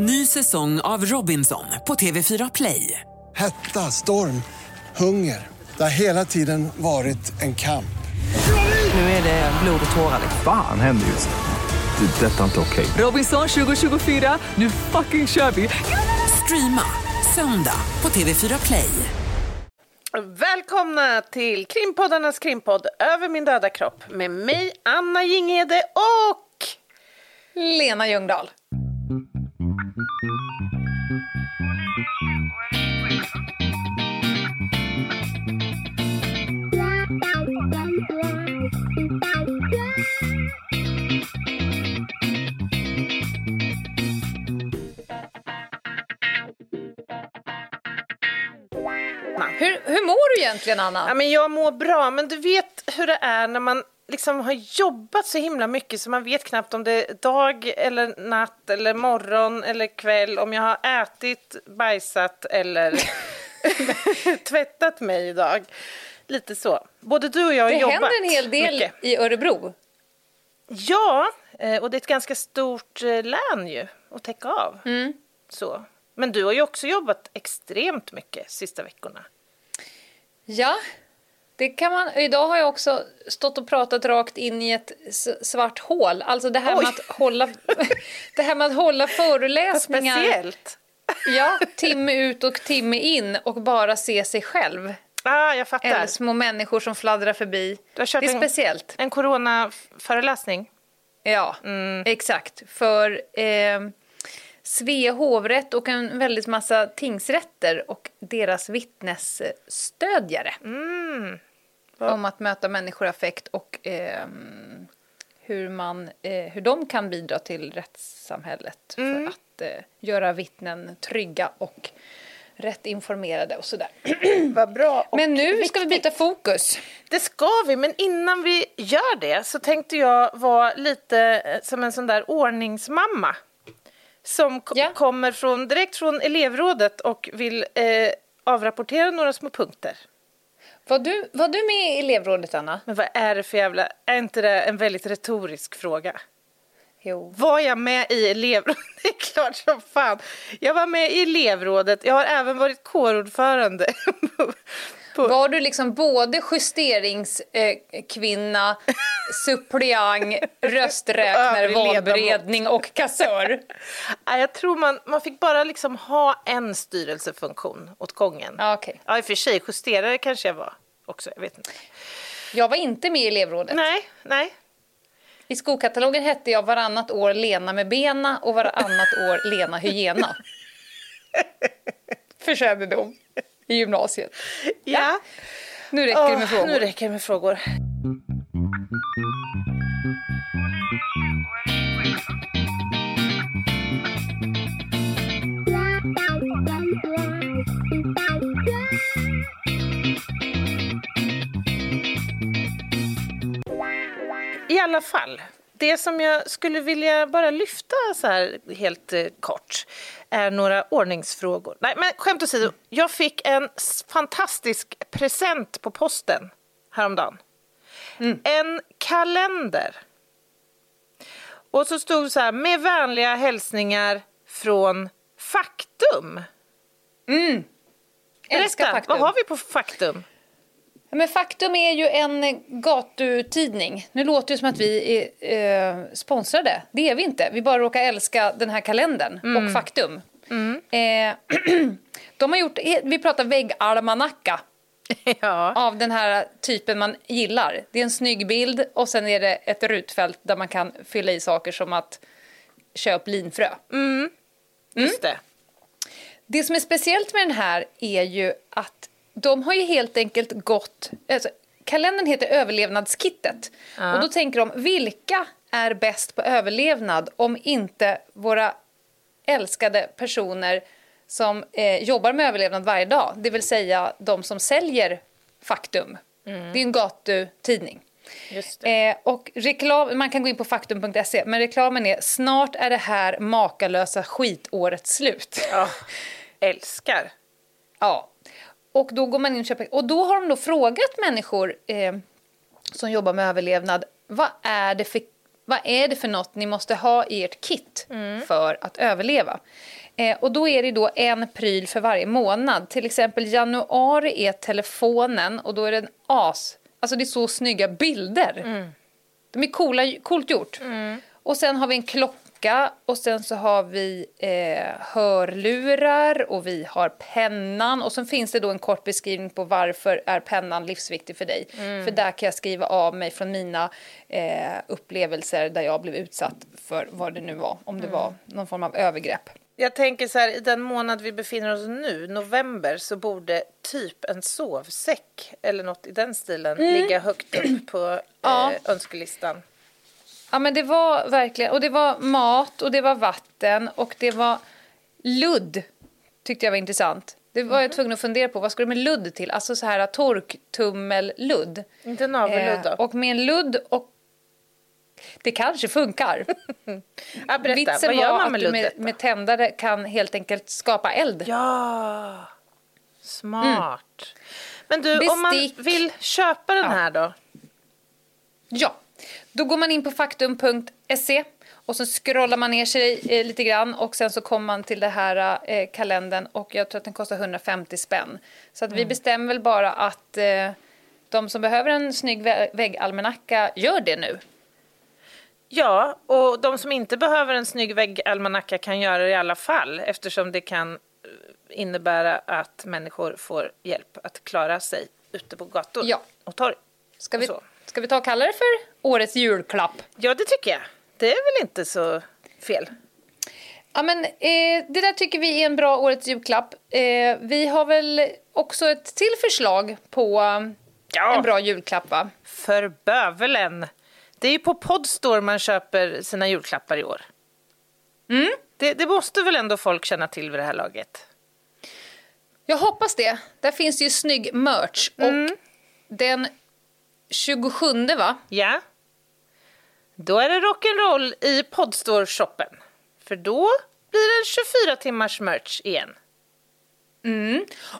Ny säsong av Robinson på TV4 Play. Hetta, storm, hunger. Det har hela tiden varit en kamp. Nu är det blod och tårar. Fan händer just nu. Det. är Detta är inte okej. Robinson 2024, nu fucking kör vi! Streama söndag på TV4 Play. Välkomna till krimpoddarnas krimpodd Över min döda kropp med mig Anna Jinghede och Lena Ljungdahl. Mår du egentligen, Anna? ja, men jag mår bra men du vet hur det är när man liksom har jobbat så himla mycket så man vet knappt om det är dag eller natt eller morgon eller kväll om jag har ätit, bajsat eller tvättat mig idag. Lite så. Både du och jag har det jobbat händer en hel del mycket. i Örebro. Ja, eh, och det är ett ganska stort eh, län ju att täcka av. Mm. Så. Men du har ju också jobbat extremt mycket sista veckorna. Ja, det kan man. Idag har jag också stått och pratat rakt in i ett svart hål. Alltså det här, Oj. med att, hålla, det här med att hålla föreläsningar speciellt. ja, timme ut och timme in och bara se sig själv. Ah, jag fattar. Eller små människor som fladdrar förbi. Det är en- speciellt. En coronaföreläsning. Ja, Mm. exakt. För eh, Svea hovrätt och en väldigt massa tingsrätter och deras vittnesstödjare. Mm. Om att möta människor i affekt och eh, hur, man, eh, hur de kan bidra till rättssamhället Mm. för att eh, göra vittnen trygga och rätt informerade och sådär. Vad bra. Men nu ska vi viktigt. byta fokus. Det ska vi, men innan vi gör det så tänkte jag vara lite eh, som en sån där ordningsmamma. Som ko- Ja. kommer från, direkt från elevrådet och vill eh, avrapportera några små punkter. Var du, var du med i elevrådet, Anna? Men vad är det för jävla... Är inte det en väldigt retorisk fråga? Jo. Var jag med i elevrådet? Det är klart som fan. Jag var med i elevrådet. Jag har även varit kårordförande. Var du liksom både justeringskvinna, suppleant, rösträknare, valberedning och kassör? Jag tror man, man fick bara liksom ha en styrelsefunktion åt gången. Okej. Ja, i och för sig, justerare kanske jag var också. Jag vet inte. Jag var inte med i elevrådet. Nej, nej. I skolkatalogen hette jag varannat år Lena med bena och varannat år Lena Hyena. För kännedom i gymnasiet. Ja. Nu räcker det Åh, med frågor. Nu räcker det med frågor. I alla fall, det som jag skulle vilja bara lyfta så här helt eh, kort är några ordningsfrågor. Nej, men skämt åsido, jag fick en fantastisk present på posten häromdagen. En kalender. Och så stod det så här, med vänliga hälsningar från Faktum. Älskar Berätta, Faktum. vad har vi på Faktum? Men Faktum är ju en gatutidning. Nu låter det som att vi är eh, sponsrade. Det är vi inte. Vi bara råkar älska den här kalendern Mm. och Faktum. Eh, de har gjort, vi pratar väggalmanacka ja. av den här typen man gillar. Det är en snygg bild och sen är det ett rutfält där man kan fylla i saker som att köp linfrö. Just det. Det som är speciellt med den här är ju att de har ju helt enkelt gått... Alltså, kalendern heter Överlevnadskittet. Och då tänker de, vilka är bäst på överlevnad om inte våra älskade personer som eh, jobbar med överlevnad varje dag, det vill säga de som säljer Faktum. Det är en gatutidning. Eh, och reklam, man kan gå in på faktum.se, men reklamen är snart är det här makalösa skitåret slut. Ja. Älskar. Ja. Och då går man in och köper. Och då har de då frågat människor eh, som jobbar med överlevnad, vad är det för Vad är det för något ni måste ha i ert kit för att överleva? Eh, och då är det då en pryl för varje månad. Till exempel januari är telefonen och då är det en as. Alltså det är så snygga bilder. De är coola, coolt gjort. Och sen har vi en klocka och sen så har vi eh, hörlurar och vi har pennan och sen finns det då en kort beskrivning på varför är pennan livsviktig för dig. För där kan jag skriva av mig från mina eh, upplevelser där jag blev utsatt för vad det nu var, om det var någon form av övergrepp. Jag tänker så här, i den månad vi befinner oss nu, november, så borde typ en sovsäck eller något i den stilen ligga högt upp på Mm. Ja. eh, önskelistan. Ja men det var verkligen, och det var mat och det var vatten och det var ludd tyckte jag var intressant. Det var jag tvungen att fundera på, vad ska du med ludd till? Alltså så här torktummelludd. Inte navelludd då? Eh, och med en ludd och det kanske funkar. ja, berätta, Vitsen vad gör var man att med du luddet? med, med tändare kan helt enkelt skapa eld. Ja, smart. Men du, om man Bestick. vill köpa den Ja. här då? Ja, då går man in på faktum.se och så scrollar man ner sig eh, lite grann och sen så kommer man till det här eh, kalendern och jag tror att den kostar 150 spänn. Så att vi bestämmer väl bara att eh, de som behöver en snygg vä- väggalmanacka gör det nu. Ja, och de som inte behöver en snygg väggalmanacka kan göra det i alla fall eftersom det kan eh, innebära att människor får hjälp att klara sig ute på gator Ja. och torg. Ska vi, Så. Ska vi ta och kalla det för årets julklapp? Ja, det tycker jag. Det är väl inte så fel. Ja, men, eh, det där tycker vi är en bra årets julklapp. Eh, vi har väl också ett till förslag på Ja. en bra julklapp, va? För bövelen. Det är ju på Podstore man köper sina julklappar i år. Mm. Det, det måste väl ändå folk känna till vid det här laget? Jag hoppas det. Där finns det ju snygg merch. Och den 27 va? Ja. Då är det rock'n'roll i Podstore-shoppen. För då blir det 24 timmars merch igen.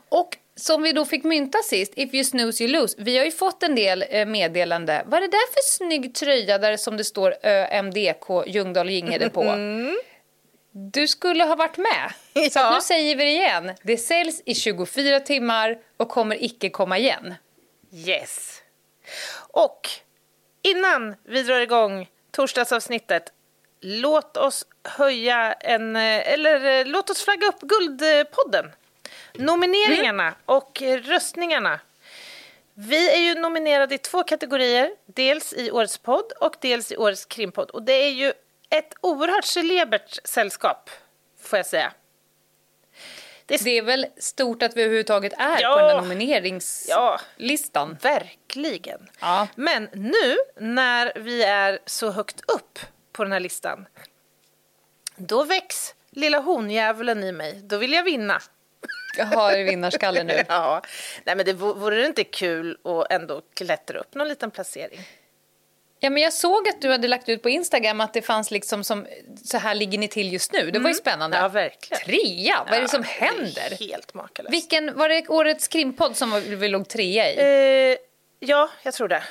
Och som vi då fick mynta sist, If you snooze you lose. Vi har ju fått en del eh, meddelande. Vad är det där för snygg tröja där som det står ÖMDK Ljungdahl och Ginghede på? Du skulle ha varit med. Så Ja. att nu säger vi det igen. Det säljs i 24 timmar och kommer icke komma igen. Yes. Och innan vi drar igång torsdagsavsnittet låt oss höja en, eh, eller eh, låt oss flagga upp Guldpodden. Nomineringarna och eh, röstningarna. Vi är ju nominerade i två kategorier, dels i Årets podd och dels i Årets krimpodd. Och det är ju ett oerhört celebert sällskap, får jag säga. Det är väl stort att vi överhuvudtaget är Ja. på den här Ja. nomineringslistan. Verkligen. Ja. Men nu när vi är så högt upp på den här listan, då väcks lilla honjävulen i mig. Då vill jag vinna. Jag har vinnarskalle nu. Ja. Nej, men det vo- vore det inte kul att ändå klättra upp någon liten placering? Ja, men jag såg att du hade lagt ut på Instagram att det fanns liksom som så här ligger ni till just nu. Det var ju spännande. Ja, verkligen. Trea, vad är det som händer? Det helt makalöst. Vilken, var det årets krimpodd som vi vi låg trea i? Eh, ja, jag tror det.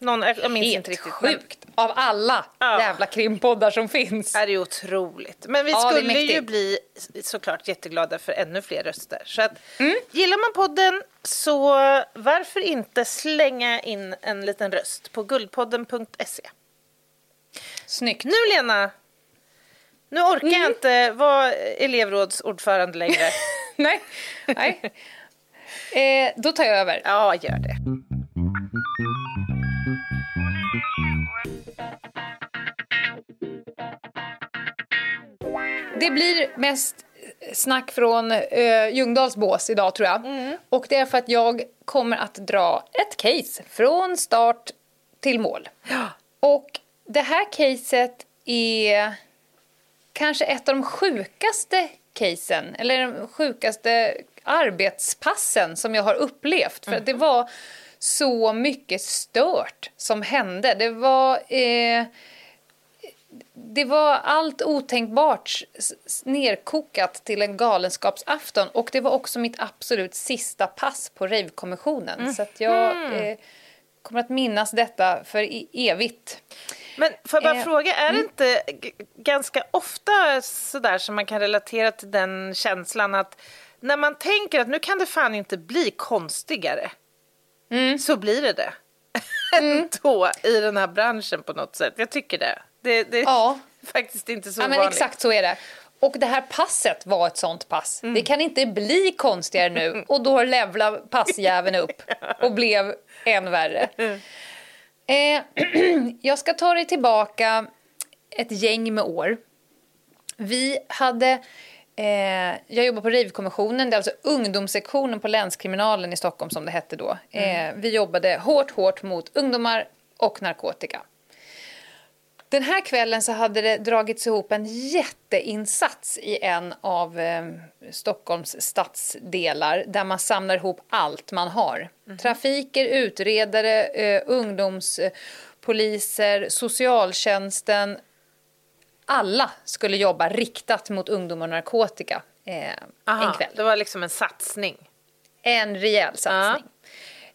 Någon, jag minns Helt inte riktigt. men- sjukt! Av alla Ja. jävla krimpoddar som finns. är ju otroligt. Men vi Ja, det är skulle ju bli såklart jätteglada för ännu fler röster. Så att, Mm. gillar man podden så varför inte slänga in en liten röst på guldpodden.se. Snyggt. Nu Lena, nu orkar Mm. jag inte vara elevrådsordförande längre. Nej. Nej. Eh, då tar jag över. ja, gör det. Det blir mest snack från eh, Ljungdahls bås idag tror jag. Och det är för att jag kommer att dra ett case från start till mål. Och det här caset är kanske ett av de sjukaste casen, eller de sjukaste arbetspassen som jag har upplevt. För att det var så mycket stört som hände. Det var... Eh, det var allt otänkbart nerkokat till en galenskapsafton och det var också mitt absolut sista pass på Ravekommissionen. Så att jag eh, kommer att minnas detta för evigt. Men får jag bara Eh, fråga, är det inte g- ganska ofta sådär som man kan relatera till den känslan att när man tänker att nu kan det fan inte bli konstigare, Mm. så blir det det. Ändå i den här branschen på något sätt. Jag tycker det. Det, det är Ja. faktiskt inte så Ja, men vanligt. exakt så är det. Och det här passet var ett sånt pass. Det kan inte bli konstigare nu. Och då levlade passjäveln upp och blev än värre. Eh, jag ska ta dig tillbaka ett gäng med år. Vi hade... Eh, jag jobbar på Rivkommissionen, det är alltså ungdomssektionen på länskriminalen i Stockholm som det hette då. Eh, vi jobbade hårt, hårt mot ungdomar och narkotika. Den här kvällen så hade det dragits ihop en jätteinsats i en av eh, Stockholms stadsdelar där man samlar ihop allt man har. Trafiker, utredare, eh, ungdomspoliser, socialtjänsten. Alla skulle jobba riktat mot ungdom och narkotika eh, Aha, en kväll. Det var liksom en satsning. En rejäl satsning.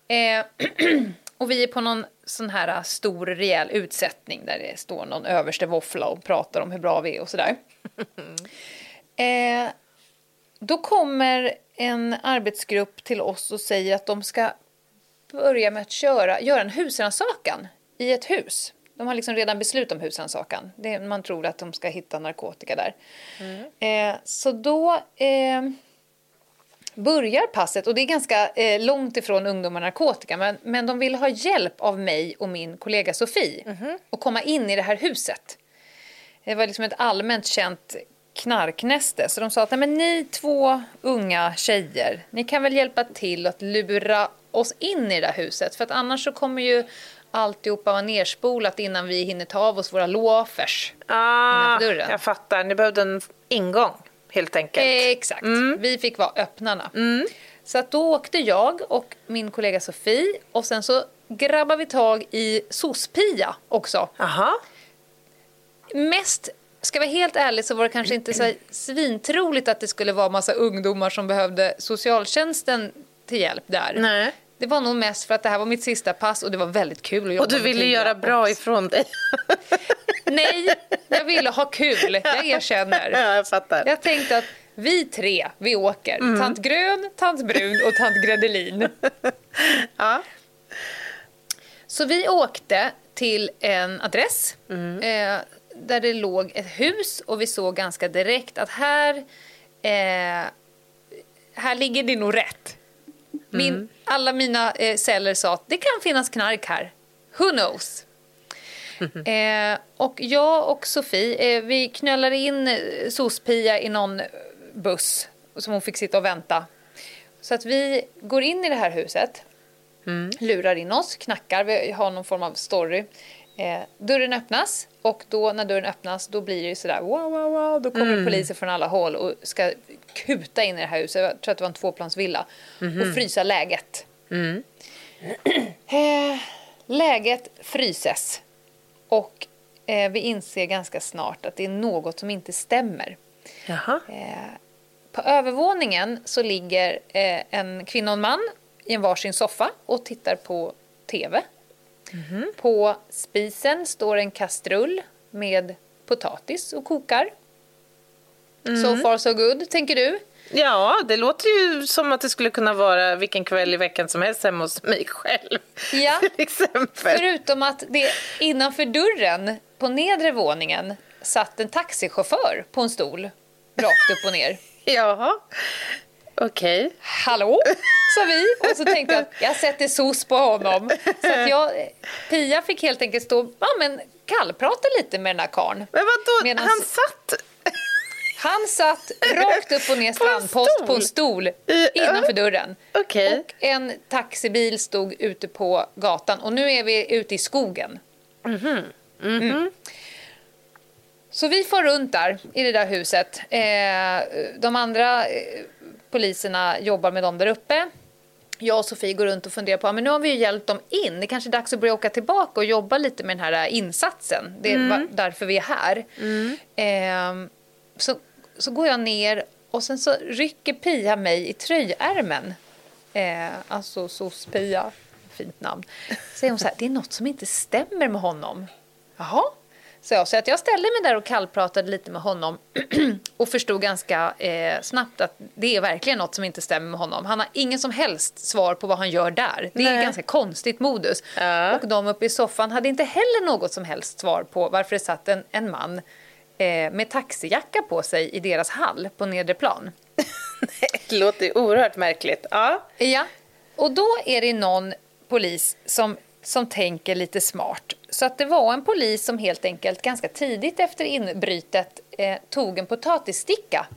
Eh, och vi är på någon sån här äh, stor rejäl utsättning där det står någon överste våffla och pratar om hur bra vi är och sådär. eh, då kommer en arbetsgrupp till oss och säger att de ska börja med att köra, göra en husrannsakan i ett hus. De har liksom redan beslut om husrannsakan. Man tror att de ska hitta narkotika där. Eh, så då... Eh, börjar passet, och det är ganska eh, långt ifrån ungdom och narkotika, men, men de vill ha hjälp av mig och min kollega Sofie att komma in i det här huset. Det var liksom ett allmänt känt knarknäste, så de sa att Nej, men ni två unga tjejer, ni kan väl hjälpa till att lura oss in i det där huset, för att annars så kommer ju alltihopa vara nerspolat innan vi hinner ta av oss våra loafers Ah, innanför dörren. jag fattar. Ni behövde en ingång, helt enkelt. Exakt. Vi fick vara öppnarna. Så att då åkte jag och min kollega Sofie och sen så grabbade vi tag i Sospia också. Aha. Mest, ska vara helt ärlig så var det kanske inte så svintroligt att det skulle vara massa ungdomar som behövde socialtjänsten till hjälp där. Nej. Det var nog mest för att det här var mitt sista pass och det var väldigt kul att jobba Och du ville göra bra ifrån dig. Nej, jag ville ha kul. Jag erkänner. ja, jag fattar. Jag tänkte att vi tre, vi åker. Tant Grön, Tant Brun och Tant Gredelin. Ja. Så vi åkte till en adress eh, där det låg ett hus och vi såg ganska direkt att här, eh, här ligger det nog rätt. Min, Alla mina eh, celler sa att det kan finnas knark här. Who knows? Eh, och jag och Sofie, eh, vi knölade in eh, Sospia i någon buss som hon fick sitta och vänta. Så att vi går in i det här huset, lurar in oss, knackar, vi har någon form av story. Eh, dörren öppnas och då när dörren öppnas då blir det sådär wow, wow, wow. Då kommer poliser från alla håll och ska kuta in i det här huset. Jag tror att det var en tvåplansvilla. Och frysa läget. Eh, läget fryses. Och eh, vi inser ganska snart att det är något som inte stämmer. Jaha. På övervåningen så ligger eh, en kvinna och en man i en varsin soffa och tittar på TV. På spisen står en kastrull med potatis och kokar. So far so good, tänker du? Ja, det låter ju som att det skulle kunna vara vilken kväll i veckan som helst hemma hos mig själv. Ja. Till exempel. Förutom att det innanför dörren på nedre våningen satt en taxichaufför på en stol, rakt upp och ner. Jaha. Okej. Hallå, sa vi. Och så tänkte jag att jag sätter sos på honom. Så att jag, Pia fick helt enkelt stå ja, men kallprata lite med den här karln. Men vadå, Medans- han satt... Han satt rakt upp och ner strandpost stol? på en stol innanför dörren. Okej. Och en taxibil stod ute på gatan. Och nu är vi ute i skogen. Mm. Så vi får runt där i det där huset. Eh, de andra eh, poliserna jobbar med dem där uppe. Jag och Sofie går runt och funderar på men nu har vi ju hjälpt dem in. Det kanske är dags att börja åka tillbaka och jobba lite med den här insatsen. Det är va- därför vi är här. Eh, så, så går jag ner och sen så rycker Pia mig i tröjärmen. Eh, alltså SOS-Pia, fint namn. Säger hon så här, det är något som inte stämmer med honom. Jaha. Så så att jag ställde mig där och kallpratade lite med honom och förstod ganska eh, snabbt att det är verkligen något som inte stämmer med honom. Han har ingen som helst svar på vad han gör där. Det är ganska konstigt modus. Ja. Och de uppe i soffan hade inte heller något som helst svar på varför det satt en, en man eh, med taxijacka på sig i deras hall på nedre plan. Det låter oerhört märkligt. Ja. Ja, och då är det någon polis som, som tänker lite smart. Så att det var en polis som helt enkelt ganska tidigt efter inbrytet eh, tog en potatissticka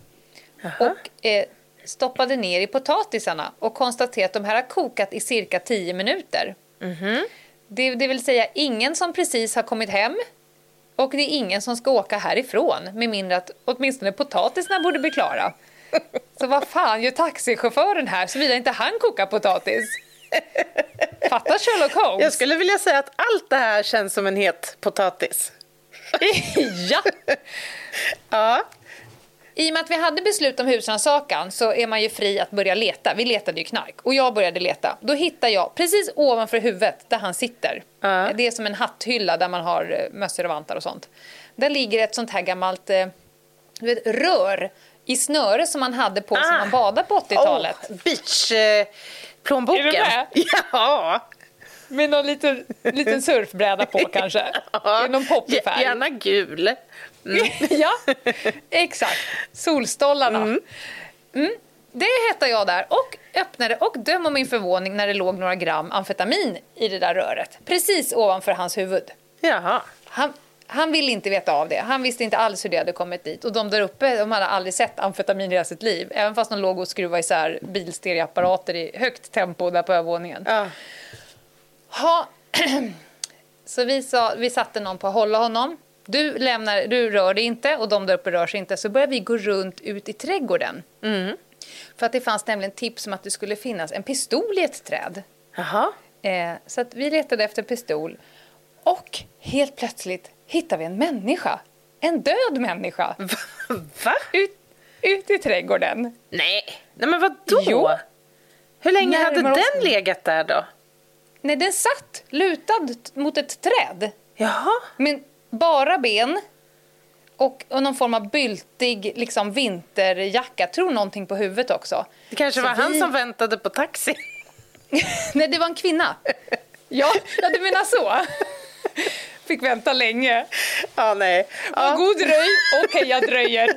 och eh, stoppade ner i potatisarna och konstaterade att de här har kokat i cirka 10 minuter. Det, det vill säga ingen som precis har kommit hem och det är ingen som ska åka härifrån med mindre att åtminstone potatisarna borde bli klara. Så vad fan gör taxichauffören här såvida inte han kokar potatis? Fattar Sherlock Holmes? Jag skulle vilja säga att allt det här känns som en het potatis. ja! Ja. I och med att vi hade beslut om husrannsakan så är man ju fri att börja leta. Vi letade ju knark och jag började leta. Då hittar jag precis ovanför huvudet där han sitter. Ja. Det är som en hatthylla där man har eh, mössor och vantar och sånt. Där ligger ett sånt här gammalt eh, du vet, rör i snöre som man hade på sig när man badade på 80-talet. Oh, Beach-plånboken. Är du med? Ja. Med någon liten, liten surfbräda på kanske. I någon poppig färg. Gärna gul. ja, exakt. Solstollarna. Mm. Det hittade jag där och öppnade och döm om min förvåning när det låg några gram amfetamin i det där röret. Precis ovanför hans huvud. Jaha. Han, han ville inte veta av det. Han visste inte alls hur det hade kommit dit. Och de där uppe de hade aldrig sett amfetamin i hela sitt liv. Även fast de låg och skruvade isär bilstereoapparater i högt tempo där på övervåningen. Ja. Ha. Så vi, sa, vi satte någon på att hålla honom. Du, lämnar, du rör dig inte och de där uppe rör sig inte. Så började vi gå runt ut i trädgården. För att det fanns nämligen tips om att det skulle finnas en pistol i ett träd. Jaha. Eh, så att vi letade efter pistol. Och helt plötsligt hittade vi en människa. En död människa. Va? Ut, ut i trädgården. Nej. Nej, men vad då? Jo. Hur länge hade Närmare oss- den legat där då? Nej, den satt lutad mot ett träd. Jaha. Men bara ben och, och någon form av byltig liksom, vinterjacka. Tror någonting på huvudet också. Det kanske Så var han vi- som väntade på taxi. Nej, det var en kvinna. Ja, ja du menar så. Fick vänta länge. Ja, nej. Ja. Ja. God dröj. Okej, jag dröjer.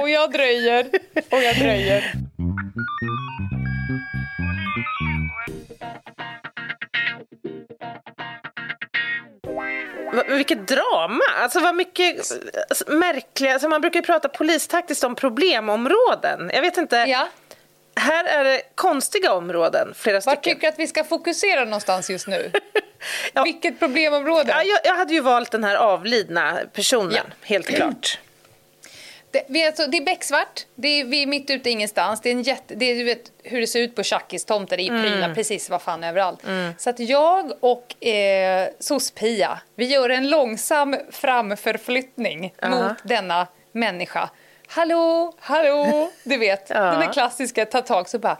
Och jag dröjer. Och jag dröjer. Vilket drama! Alltså vad mycket märkliga... Alltså man brukar prata polistaktiskt om problemområden. Jag vet inte. Ja. Här är det konstiga områden, flera Var stycken. tycker du att vi ska fokusera någonstans just nu? Ja. Vilket problemområde? Ja, jag, jag hade ju valt den här avlidna personen, Ja. helt klart. Det, vi är alltså, det är becksvart, det är, vi är mitt ute i ingenstans. Det är, en jätte, det är du vet, hur det ser ut på Tjackis-tomter, det är prylar precis vad fan överallt. Så att jag och eh, SOS-Pia, vi gör en långsam framförflyttning mot denna människa. Hallå, hallå, du vet, Ja. den där klassiska ta tag så bara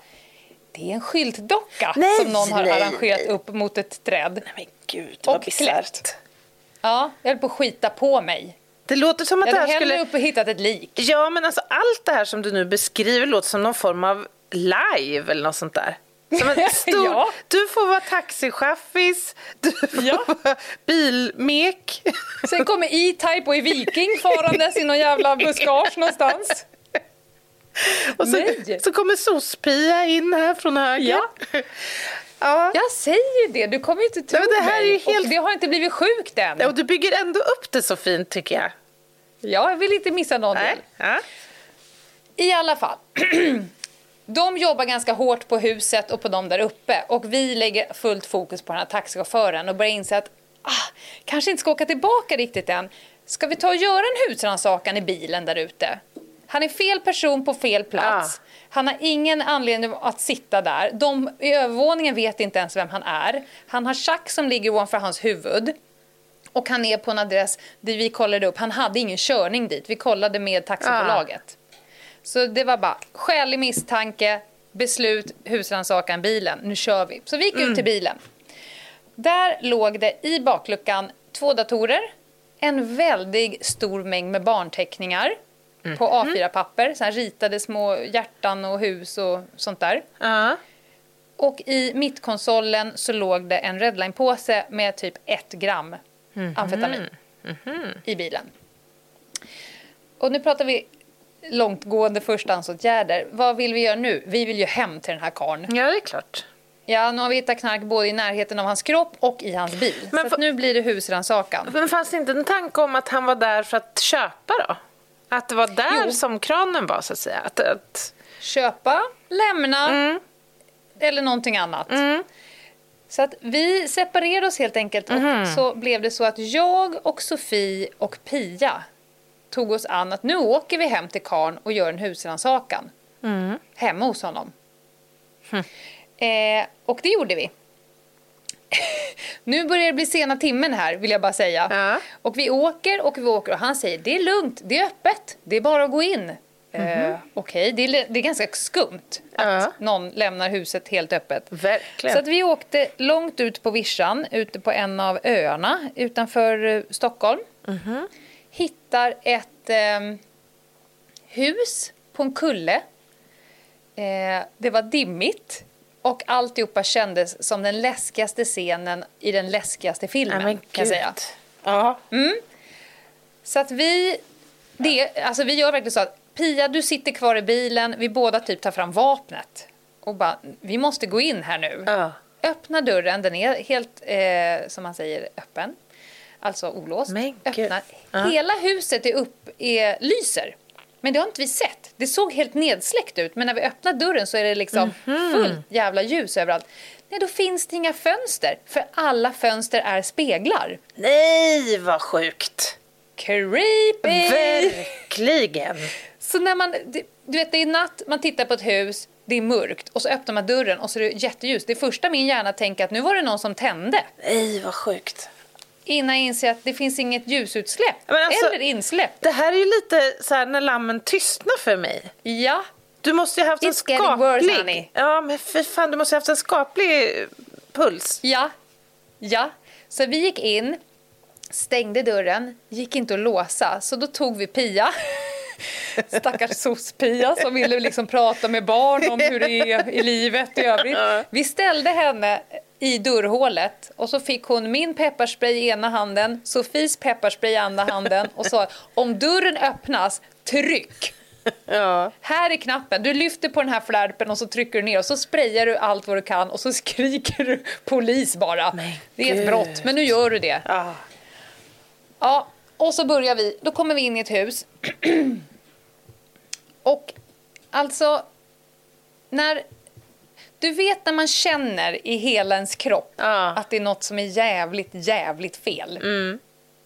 det är en skyltdocka Nej, som någon har nej. arrangerat upp mot ett träd. Nej gud, vad Och bisarrt. Ja, jag höll på att skita på mig. Det låter som att Jag det hade här hellre skulle... upp och hittat ett lik. Ja, men alltså allt det här som du nu beskriver låter som någon form av live eller något sånt där. Som en stor... Ja. Du får vara taxichaffis, du får Ja. vara bilmek. Sen kommer E-Type och är viking farandes i någon jävla buskage någonstans. Och så, Nej. så kommer SOS-Pia in här från höger. Ja. ja. Jag säger ju det, du kommer ju inte tro Nej, det här är mig. ju helt- Och det har inte blivit sjukt än. Och du bygger ändå upp det så fint tycker jag. Ja, jag vill inte missa någon Nej. del. Ja. I alla fall. De jobbar ganska hårt på huset och på dem där uppe och vi lägger fullt fokus på den här taxichauffören och börjar inse att ah, kanske inte ska åka tillbaka riktigt än. Ska vi ta och göra en husrannsakan i bilen där ute? Han är fel person på fel plats. Ah. Han har ingen anledning att sitta där. De i övervåningen vet inte ens vem han är. Han har tjack som ligger ovanför hans huvud. Och han är på en adress där vi kollade upp. Han hade ingen körning dit. Vi kollade med taxibolaget. Så det var bara skälig misstanke, beslut, husrannsakan, bilen. Nu kör vi. Så vi gick ut till bilen. Där låg det i bakluckan två datorer, en väldig stor mängd med barnteckningar på A4-papper. Så ritade små hjärtan och hus och sånt där. Ja. Och i mittkonsolen så låg det en Redline-påse med typ ett gram amfetamin i bilen. Och nu pratar vi långtgående förstahandsåtgärder. Vad vill vi göra nu? Vi vill ju hem till den här karln. ja, det är klart. Ja, nu har vi hittat knark både i närheten av hans kropp och i hans bil. Men så nu blir det husrannsakan. Men fanns det inte en tanke om att han var där för att köpa då? Att det var där Jo. som kranen var så att säga? Att, att... Köpa, lämna Mm. eller någonting annat. Så att vi separerade oss helt enkelt Mhm. och så blev det så att jag och Sofie och Pia tog oss an att nu åker vi hem till Karn och gör en husrannsakan. Mm. Hemma hos honom. Hm. Eh, och det gjorde vi. nu börjar det bli sena timmen här vill jag bara säga. Ja. Och vi åker och vi åker och han säger det är lugnt, det är öppet, det är bara att gå in. Eh, Okej, det, är, det är ganska skumt att Mhm. Ja. någon lämnar huset helt öppet. Verkligen. Så att vi åkte långt ut på vischan, ute på en av öarna utanför eh, Stockholm. Mhm. Hittar ett eh, hus på en kulle. Eh, det var dimmigt och alltihopa kändes som den läskigaste scenen i den läskigaste filmen. Nej, kan jag säga. Ja. Så att vi, det, alltså vi gör verkligen så att Pia, du sitter kvar i bilen, vi båda typ tar fram vapnet och bara, vi måste gå in här nu. Ja. Öppna dörren, den är helt, eh, som man säger, öppen. Alltså olåst. Men gud. Öppna. Ja. Hela huset är upp, är, lyser. Men det har inte vi sett. Det såg helt nedsläckt ut, men när vi öppnar dörren så är det liksom Mhm. fullt jävla ljus överallt. Nej, då finns det inga fönster, för alla fönster är speglar. Nej, vad sjukt! Creepy! Verkligen! Så när man, du vet det är natt, man tittar på ett hus, det är mörkt och så öppnar man dörren och så är det jätteljus. Det första min hjärna tänker att nu var det någon som tände. Nej, vad sjukt. Innan jag inser att det finns inget ljusutsläpp alltså- eller insläpp. Det här är ju lite så här när lammen tystnar för mig. Ja, Du måste ju ha haft en It's worse, skaplig... honey. ja, men för fan, du måste ha haft en skaplig eh, puls. ja, ja. Så vi gick in, stängde dörren, gick inte att låsa, så då tog vi Pia. Stackars sos-Pia som ville liksom prata med barn om hur det är i livet i övrigt. Vi ställde henne i dörrhålet och så fick hon min pepparspray i ena handen, Sofies pepparspray i andra handen och sa om dörren öppnas, tryck! Ja. Här är knappen, du lyfter på den här flärpen och så trycker du ner och så sprayar du allt vad du kan och så skriker du polis bara. det är ett gud. brott, men nu gör du det. Ja. Ja, och så börjar vi. Då kommer vi in i ett hus. och alltså, när... Du vet när man känner i hela ens kropp Ja. att det är något som är jävligt, jävligt fel. Mm.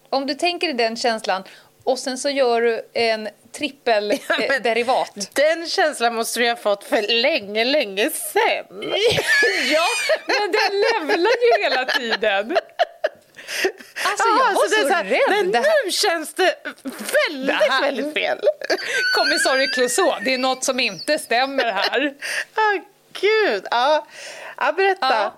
Om du tänker dig den känslan och sen så gör du en trippel Ja, eh, derivat. Den känslan måste du ha fått för länge, länge sen. ja, men den levlar ju hela tiden. Alltså jag Ja, var så, här, rädd. Men här- nu känns det väldigt, Det här- väldigt fel. Kommissarie Clouseau, det är något som inte stämmer här. Åh, gud. Ja, ja berätta. Ja.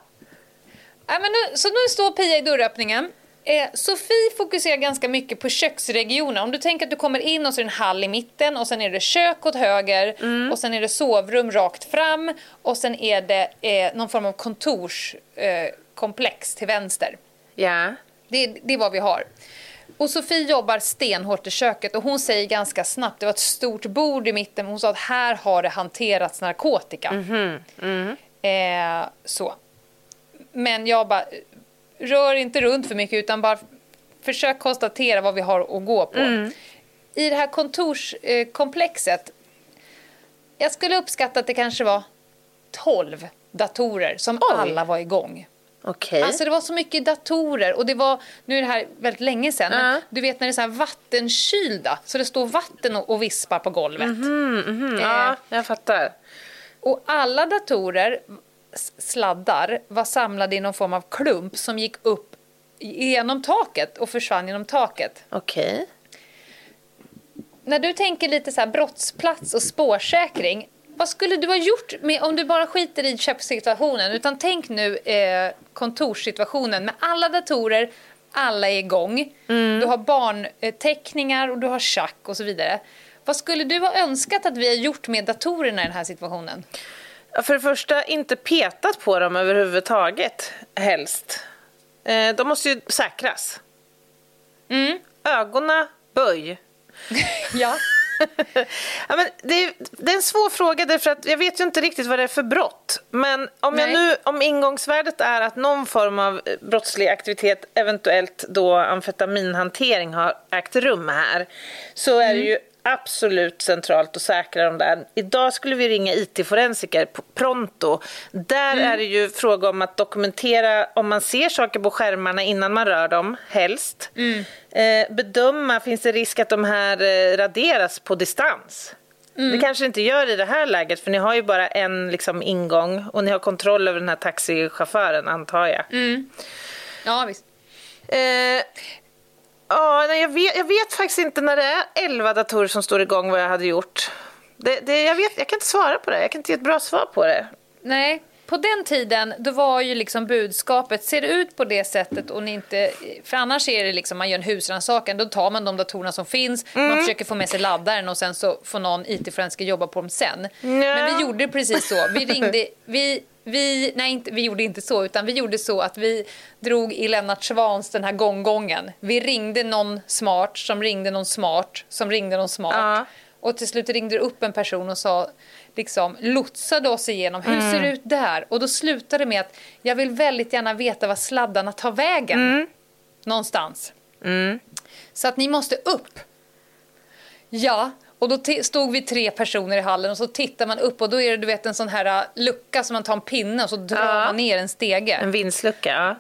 Nej, men nu, så nu står Pia i dörröppningen. Eh, Sofie fokuserar ganska mycket på köksregionen. Om du tänker att du kommer in och så är det en hall i mitten och sen är det kök åt höger och sen är det sovrum rakt fram och sen är det eh, någon form av kontorskomplex eh, till vänster. Ja. Det, det är vad vi har. Och Sofie jobbar stenhårt i köket och hon säger ganska snabbt, det var ett stort bord i mitten, hon sa att här har det hanterats narkotika. Eh, så. Men jag bara, rör inte runt för mycket utan bara försök konstatera vad vi har att gå på. I det här kontorskomplexet, jag skulle uppskatta att det kanske var 12 datorer som Oj. alla var igång. Okej. Alltså det var så mycket datorer och det var, nu är det här väldigt länge sedan, men Ja. du vet när det är så här vattenkylda, så det står vatten och, och vispar på golvet. Mm, Eh, ja, jag fattar. Och alla datorer, sladdar, var samlade i någon form av klump som gick upp genom taket och försvann genom taket. Okej. När du tänker lite så här brottsplats och spårsäkring, vad skulle du ha gjort med, om du bara skiter i köpsituationen, utan tänk nu eh, kontorssituationen med alla datorer, alla är igång. Du har barnteckningar och du har schack och så vidare. Vad skulle du ha önskat att vi har gjort med datorerna i den här situationen? För det första, inte petat på dem överhuvudtaget, helst. Eh, de måste ju säkras. Mm. Ögonen, böj. Ja. Ja, men det, är, det är en svår fråga därför att jag vet ju inte riktigt vad det är för brott. Men om, jag nu, om ingångsvärdet är att någon form av eh, brottslig aktivitet, eventuellt då amfetaminhantering har ägt rum här, så är det ju absolut centralt att säkra dem där. Idag skulle vi ringa IT-forensiker pronto. Där är det ju fråga om att dokumentera om man ser saker på skärmarna innan man rör dem, helst. Eh, bedöma, finns det risk att de här eh, raderas på distans? Det kanske inte gör i det här läget för ni har ju bara en liksom, ingång och ni har kontroll över den här taxichauffören antar jag. ja, visst. Eh, ja, nej, jag, vet, jag vet faktiskt inte när det är 11 datorer som står igång vad jag hade gjort. Det, det, jag, vet, jag kan inte svara på det, jag kan inte ge ett bra svar på det. Nej, på den tiden då var ju liksom budskapet, ser det ut på det sättet och ni inte, för annars är det liksom man gör en husrannsakan, då tar man de datorerna som finns, man försöker få med sig laddaren och sen så får någon IT-forensiker jobba på dem sen. Men vi gjorde precis så, vi ringde, vi vi, nej, inte, vi gjorde inte så, utan vi gjorde så att vi drog i Lennart Swans den här gånggången. Vi ringde någon smart som ringde någon smart som ringde någon smart. Ja. Och till slut ringde det upp en person och sa, liksom, lotsade oss igenom, hur ser det ut där? Och då slutade det med att jag vill väldigt gärna veta var sladdarna tar vägen. Någonstans. Så att ni måste upp. Ja, och då stod vi tre personer i hallen och så tittar man upp och då är det du vet en sån här äh, lucka som man tar en pinne och så drar Ja. man ner en stege. En vindslucka, ja.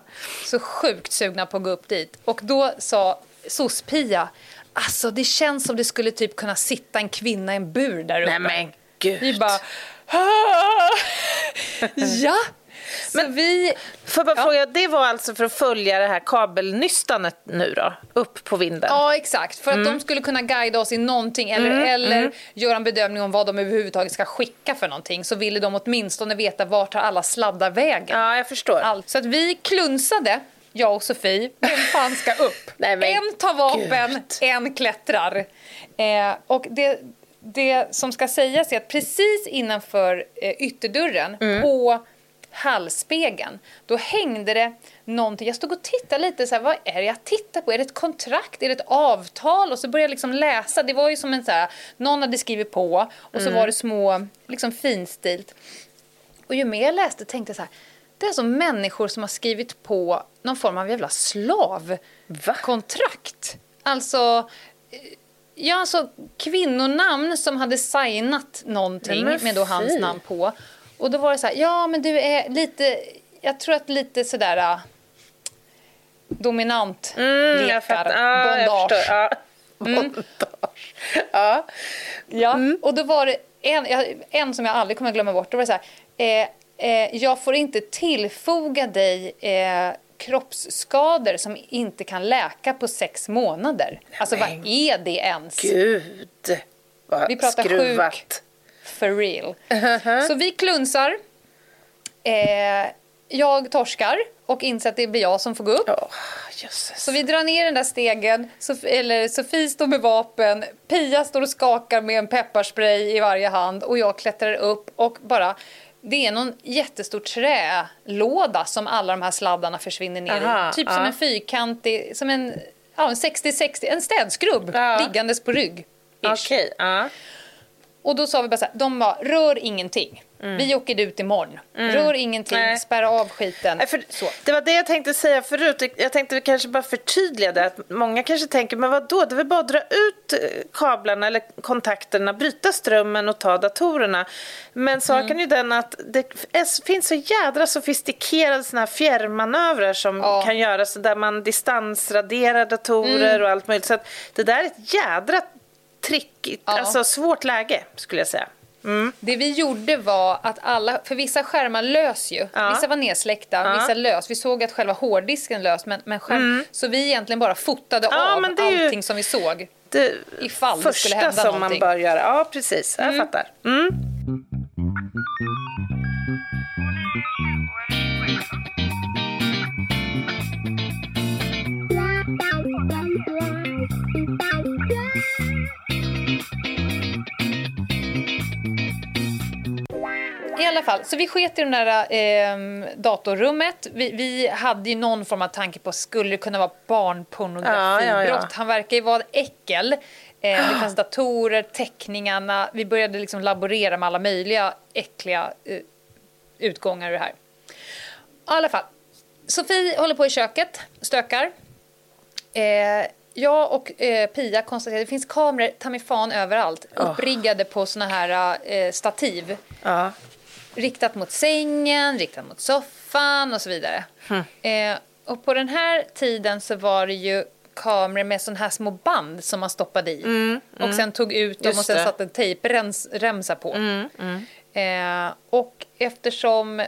Så sjukt sugna på att gå upp dit. Och då sa SOS-Pia, alltså det känns som det skulle typ kunna sitta en kvinna i en bur där uppe. Nej men gud. Vi bara... Ja! Men vi... Får jag bara Ja. fråga, det var alltså för att följa det här kabelnystanet nu då? Upp på vinden? Ja, exakt. För att de skulle kunna guida oss i någonting eller, eller göra en bedömning om vad de överhuvudtaget ska skicka för någonting så ville de åtminstone veta vart tar alla sladdar vägen. Ja, jag förstår. Allt. Så att vi klunsade, jag och Sofie, vem fan ska upp? Nej, en tar vapen, gud. en klättrar. Eh, och det, det som ska sägas är att precis innanför eh, ytterdörren Mm. på halsspegeln, då hängde det någonting. Jag stod och tittade lite så här, vad är det jag tittar på? Är det ett kontrakt? Är det ett avtal? Och så började jag liksom läsa. Det var ju som en så här, någon hade skrivit på och så Mm. var det små, liksom finstilt. Och ju mer jag läste tänkte jag så här, det är alltså människor som har skrivit på någon form av jävla slavkontrakt. Alltså, ja, alltså kvinnonamn som hade signat någonting med då hans namn på. Och då var det så här, ja men du är lite, jag tror att lite sådär äh, dominant Mm, lekar, jag bondage. förstår. Ja. Bondage. Ja. Ja, och då var det en, en som jag aldrig kommer att glömma bort. Då var det så här, eh, eh, jag får inte tillfoga dig eh, kroppsskador som inte kan läka på sex månader. Alltså vad är det ens? Gud, vad Vi pratar skruvat. sjuk. For real. Så vi klunsar. Eh, jag torskar och inser att det blir jag som får gå upp. Jösses. Så vi drar ner den där stegen, Sof- eller Sofie står med vapen, Pia står och skakar med en pepparspray i varje hand och jag klättrar upp och bara det är någon jättestor trälåda som alla de här sladdarna försvinner ner Aha, i. Typ som ja. en fyrkantig, som en, ja, en 60-60, en städskrubb Ja. liggandes på rygg. Okej, ja. Och då sa vi bara så här, de bara, rör ingenting. Vi åker ut imorgon. Rör ingenting, Mm. Nej. spärra av skiten. Nej, för. Det var det jag tänkte säga förut. Jag tänkte vi kanske bara förtydliga det. Att många kanske tänker, men vad då? Det är väl bara att dra ut eh, kablarna eller kontakterna, bryta strömmen och ta datorerna. Men saken Mm. är ju den att det är- finns så jädra sofistikerade såna här fjärrmanövrar som Ja. kan göras där man distansraderar datorer Mm. och allt möjligt. Så att det där är ett jädra trick, Ja. alltså svårt läge skulle jag säga. Det vi gjorde var att alla, för vissa skärmar lös ju. Ja. Vissa var nedsläckta, Ja. vissa lös. Vi såg att själva hårddisken lös, men, men skärm, Så vi egentligen bara fotade Ja, av men det är ju- allting som vi såg. Det Ifall det första skulle hända som man bör göra. Ja, precis. Jag fattar. Mm. I alla fall, så vi sket i det där eh, datorrummet. Vi, vi hade ju någon form av tanke på, skulle det kunna vara barnpornografibrott? Ja, ja, ja. Han verkar ju vara ett äckel. Eh, det fanns datorer, teckningarna. Vi började liksom laborera med alla möjliga äckliga eh, utgångar ur det här. I alla fall, Sofie håller på i köket, stökar. Eh, jag och eh, Pia konstaterade att det finns kameror ta mig fan överallt. Uppriggade på såna här eh, stativ. Ja. Riktat mot sängen, riktat mot soffan och så vidare. Eh, och på den här tiden så var det ju kameror med såna här små band som man stoppade i. Och sen tog ut dem Just och sen det. satte en tejpremsa på. Eh, och eftersom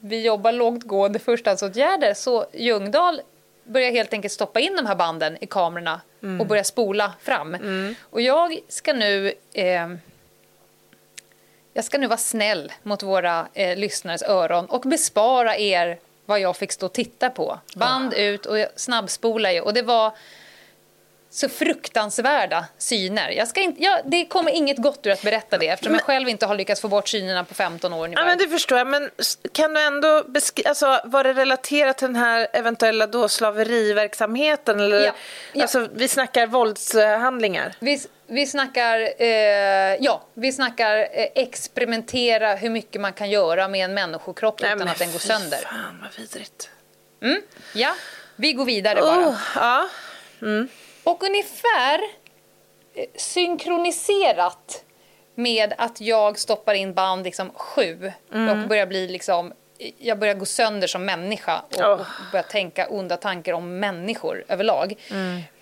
vi jobbar lågtgående förstahandsåtgärder så Ljungdahl börjar helt enkelt stoppa in de här banden i kamerorna och börja spola fram. Och jag ska nu eh, jag ska nu vara snäll mot våra eh, lyssnares öron och bespara er vad jag fick stå och titta på. Band ut och jag snabbspolar ju och det var så fruktansvärda syner. Jag ska inte, jag, det kommer inget gott ur att berätta det eftersom jag själv inte har lyckats få bort synerna på 15 år ungefär. Ja, men det förstår jag. Men kan du ändå beskriva, alltså, var det relaterat till den här eventuella då slaveriverksamheten? Eller, Ja, ja. Alltså, vi snackar våldshandlingar. Vi, vi snackar, eh, ja, vi snackar eh, experimentera hur mycket man kan göra med en människokropp utan men att den går sönder. Fan vad vidrigt. Ja, vi går vidare bara. Oh, ja. Och ungefär eh, synkroniserat med att jag stoppar in band liksom sju och börjar bli liksom jag börjar gå sönder som människa och, Oh. och börjar tänka onda tankar om människor överlag.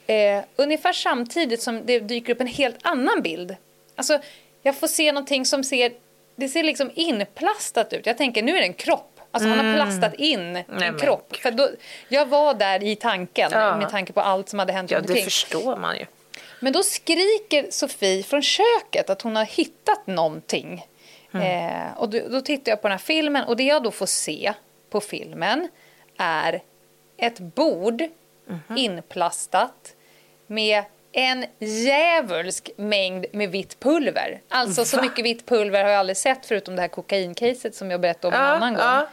Eh, ungefär samtidigt som det dyker upp en helt annan bild. Alltså, jag får se någonting som ser, det ser liksom inplastat ut. Jag tänker, nu är det en kropp. Alltså han har plastat in en men kropp. För då, jag var där i tanken Ja. med tanke på allt som hade hänt ja, det förstår man ju. Men då skriker Sofie från köket att hon har hittat någonting. Eh, och då, då tittar jag på den här filmen och det jag då får se på filmen är ett bord inplastat med en djävulsk mängd med vitt pulver. Alltså så mycket vitt pulver har jag aldrig sett förutom det här kokaincaset som jag berättade om en Ja, annan gång. ja.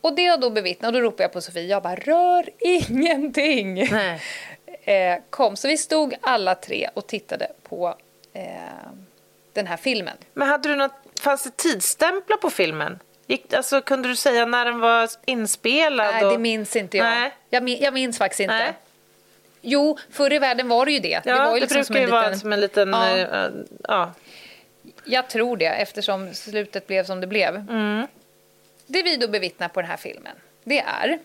Och det jag då bevittnar, och då ropar jag på Sofie, jag bara rör ingenting. Eh, kom. Så vi stod alla tre och tittade på eh, den här filmen. Men hade du något, fanns det tidsstämplar på filmen? Gick, alltså, kunde du säga när den var inspelad? Nej, och... det minns inte jag. Nej. Jag, min, jag minns faktiskt inte. Nej. Jo, förr i världen var det ju det. Ja, det var ju liksom brukar ju vara som en liten... Ja. eh, ja. Jag tror det, eftersom slutet blev som det blev. Mm. Det vi då bevittnar på den här filmen, det är...